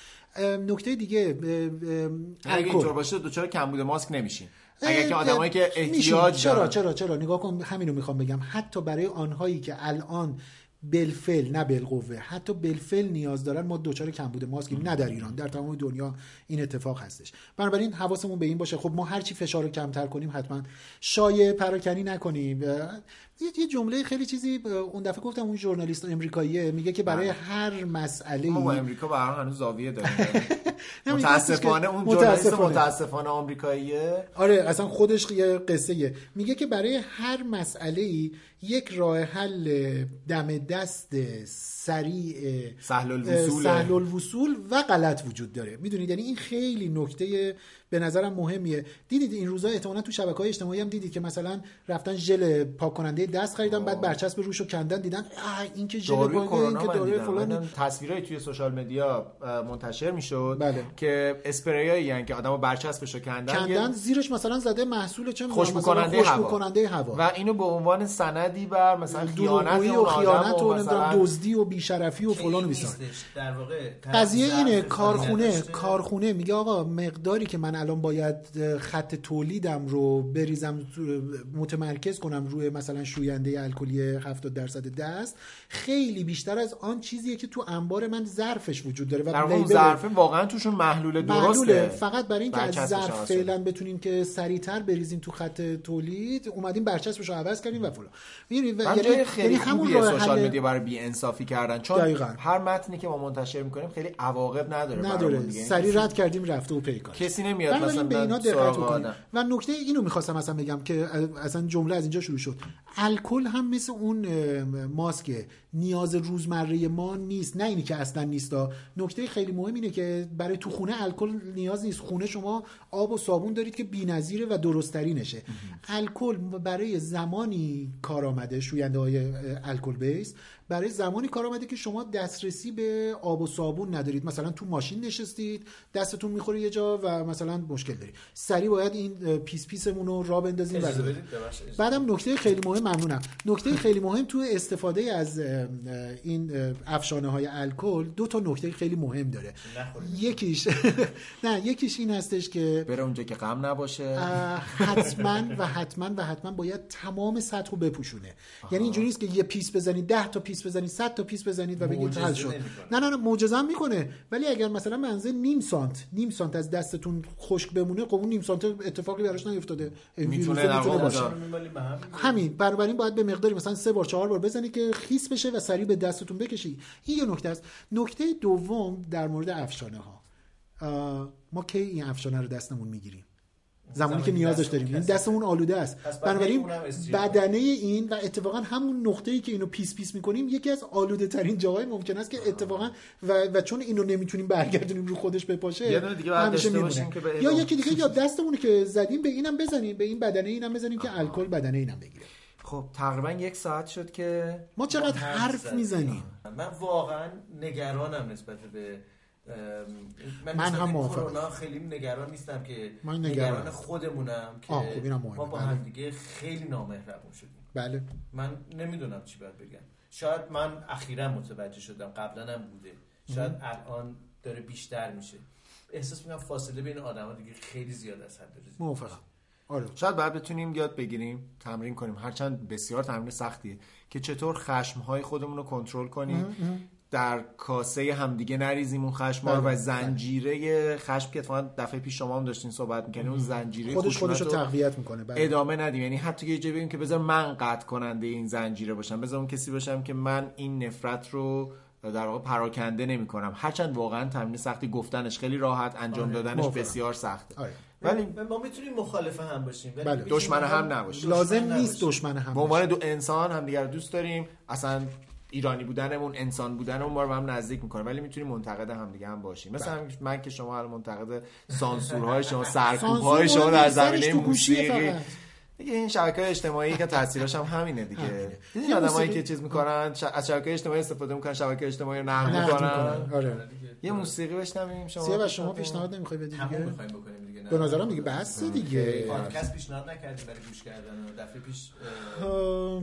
نکته دیگه اگه الکل. اینطور باشه دوچار کمبود ماسک نمیشین اگر که آدمایی که. احتیاج چرا چرا چرا؟ نگاه کن همینو می‌خوام بگم. حتی برای آنهایی که الان بالفعل نه بالقوه حتی بالفعل نیاز دارن ما دوچار کمبود ماسکیم نه در ایران در تمام دنیا این اتفاق هستش. بنابراین حواسمون به این باشه. خب ما هرچی فشار رو کمتر کنیم حتما شایع پراکنی نکنیم. یه یه جمله خیلی چیزی اون دفعه گفتم اون ژورنالیست امریکاییه میگه که برای هر مسئله ما با امریکا به هر هنوز زاویه داریم همین متاسفانه اون ژورنالیست متاسفانه. آمریکاییه آره اصلا خودش یه قصه. میگه که برای هر مسئله ای یک راه حل دم دست سریع سهل الوصول. سهل الوصول و غلط وجود داره می‌دونید یعنی این خیلی نکته به نظرم مهمیه دیدید این روزا احتمالاً تو شبکه های اجتماعی هم دیدید که مثلا رفتن ژل پاک کننده دست خریدن بعد برچسب روشو کندن دیدن آه این که ژل این که من داروی. فلان من تصویرایی توی سوشال مدیا منتشر می‌شد بله. که اسپریایی یعنی که آدمو برچسبشو کندن کندن یه زیرش مثلا زده محصول چه خوشبو کننده هوا. کننده هوا و اینو به عنوان سندی بر مثلا خیانت و خیانت و مثلا دزدی و بیشرفی و فلان و بیسار. در واقع قضیه اینه کارخونه. کارخونه میگه آقا مقداری که من الان باید خط تولیدم رو بریزم متمرکز کنم روی مثلا شوینده الکلی 70 درصد دست. خیلی بیشتر از آن چیزیه که تو انبار من ظرفش وجود داره و ظرفه واقعا توشون محلول درسته. فقط برای اینکه از ظرف. فعلا بتونیم که سریعتر بریزیم تو خط تولید اومدیم برچسبش رو عوض کردیم و فلان. یعنی خیلی یعنی همون سوشال مدیا برای بی انصافی کردن. چون دقیقاً. هر متنی که ما منتشر می‌کنیم خیلی عواقب نداره نداره. دیگه. یعنی سری رد کردیم رفته و پیکار کسی نمیاد بنابراین مثلا به اینا دقت آدم. و نکته اینو می‌خواستم اصلا بگم که اصلا جمله از اینجا شروع شد الکل هم مثل اون اه، ماسک نیاز روزمره ما نیست. نه اینی که اصلا نیست نکته خیلی مهم اینه که برای تو خونه الکل نیاز نیست. خونه شما آب و صابون دارید که بی‌نظیره و درستترینشه. الکل برای زمانی کار آمده شوینده های الکل بیس برای زمانی کار آمده که شما دسترسی به آب و صابون ندارید. مثلا تو ماشین نشستید دستتون می‌خوره یه جا و مثلا مشکل دارید. سریع باید این پیس پیسمون رو را بندازیم. بعدم نکته خیلی مهم ممنونم. نکته خیلی مهم تو استفاده از این افشانه های الکل دو تا نکته خیلی مهم داره. یکیش نه یکیش این هستش که بره اونجا که غم نباشه. حتما و حتما و حتما باید تمام سطح رو بپوشونه. یعنی اینجوری نیست که یه پیس بزنید ده تا پیس بزنید 100 تا پیس بزنید و بگید حل شد. نه نه نه معجزه می‌کنه. ولی اگر مثلا من نیم سانت نیم سانت از دستتون خشک بمونه خب اون نیم سانت اتفاقی براش نیفتاده. می‌تونه باشه. همین بنابراین باید به مقداری مثلا سه بار چهار بار بزنی که خیس بشه و سریع به دستتون بکشی این یه نکته است. نکته دوم در مورد افشانه ها. ما کی این افشانه رو دستمون می‌گیریم؟ زمانی زمانی که نیازش داریم. این کثیفه. دستمون آلوده است. بنابراین بدنه این و اتفاقا همون نقطه ای که اینو پیس پیس می‌کنیم یکی از آلوده ترین جاهای ممکن است که اتفاقا و, و چون اینو نمی‌تونیم برگردونیم رو خودش بپاشه همیشه میمونه. باشیم که به یا. یکی دیگه یا دستمون که زدیم به اینم بزنیم به این بدنه اینم بزنیم که الکل بدنه اینم بگیره. خب تقریبا یک ساعت شد که ما چقدر حرف می‌زنیم من واقعا نگرانم نسبت به من, من هم موافقم. کرونا خیلی نگران نیستم که من نگرانم. نگران خودمونم که آه، خب. ما با بله. همدیگه خیلی نامهربون شدیم بله من نمی‌دونم چی باید بگم شاید من اخیرا متوجه شدم قبلا هم بوده شاید مهم. الان داره بیشتر میشه احساس می‌کنم فاصله بین آدم دیگه خیلی زیاد از حد موافقم آره. شاید بعد بتونیم یاد بگیریم تمرین کنیم. هرچند بسیار تمرین سختیه. که چطور خشمهای خودمون رو کنترل کنیم. در کاسه همدیگه نریزیم اون خشم رو بله، و زنجیره خشم که اتفاقا دفعه پیش شما هم داشتین صحبت می‌کنیم اون زنجیره خودش خودش رو تقویت می‌کنه. بله. ادامه ندیم. یعنی حتی که یه جایی بگیم که بذار من قطع کننده این زنجیره باشم. بذار اون کسی باشم که من این نفرت رو در واقع پراکنده نمی کنم هرچند واقعا تمرین سختی گفتنش خیلی راحت انجام آره، دادنش. بسیار سخته. آره. ولی ما می‌تونیم مخالف هم باشیم ولی بله. دشمن هم نباشیم. لازم نیست دشمن هم به عنوان دو انسان همدیگر رو دوست داریم. اصلا ایرانی بودنمون انسان بودنمون ما رو هم نزدیک می‌کنه ولی می‌تونیم منتقد همدیگه هم باشیم. مثلا بله. هم من که شما الان منتقد سانسورهای شما سرکوب‌های شما در زمینه موسیقی. دیگه این شبکه اجتماعی که تاثیرش هم همینه دیگه. دیدین یه آدمایی که چیز می‌کنن ش- از شبکه اجتماعی استفاده می‌کنن شبکه اجتماعی رو نقد می‌کنن. آره. یه موسیقی بشنویم شما سیاوش شما پیشنهاد نمی‌خوای بدی تموم دیگه؟ می‌خوایم بکنیم. دیگه؟ به نظرم دیگه بس دیگه پادکست پیشنهاد نکردیم برای گوش کردن دفعه پیش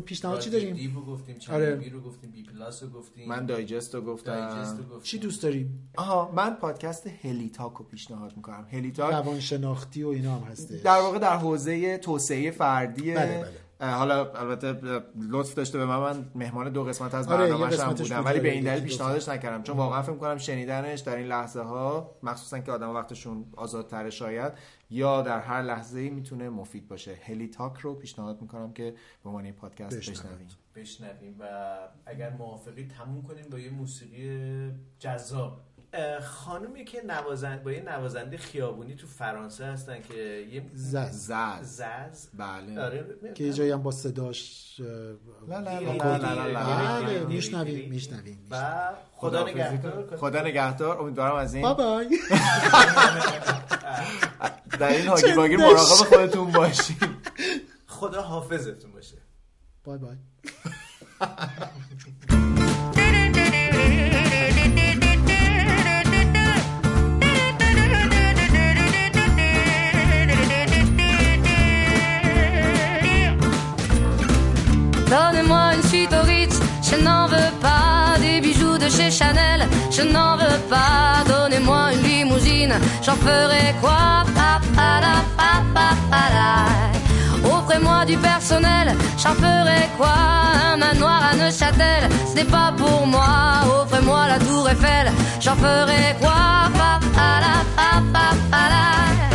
پیشنهاد چی داریم؟ بی رو گفتیم آره. بی رو گفتیم بی‌پلاس رو گفتیم من دایجست رو گفتم دایجست رو گفتیم. چی دوست داریم آها من پادکست هلی‌تاک رو پیشنهاد می‌کنم هلی‌تاک روانشناختی و اینا هم هسته در واقع در حوزه توسعه فردی بله، بله. حالا البته لطف داشته به من من مهمان دو قسمت از آره، برنامه‌ش هم بودم بود، ولی به آره، این دلیل پیشنهادش نکردم. چون واقعا فکر کنم شنیدنش در این لحظه ها مخصوصا که آدم وقتشون آزادتر شاید یا در هر لحظه ای می‌تونه مفید باشه. هلی تاک رو پیشنهاد می‌کنم که به عنوان یه پادکست. بشنویم. بشنویم و اگر موافقی تموم کنیم با یه موسیقی جذاب. خانومی که نوازند با یه نوازنده خیابونی تو فرانسه هستن که یه زز. زز زز بله آره که یه جایی هم با صداش لا لا. لا. بله میشنویم میشنویم خدا نگهدار. خدا نگهدار امیدوارم از این بای بای در این هاگی چه باگی نش- مراقب خودتون باشید خدا حافظتون باشه بای بای je n'en veux pas des bijoux de chez Chanel, je n'en veux pas. Donnez-moi une limousine, j'en ferai quoi? Offrez-moi du personnel, j'en ferai quoi? Un manoir à Neuchâtel, ce n'est pas pour moi. Offrez-moi la tour Eiffel, j'en ferai quoi? Pa, pa, la, pa, la.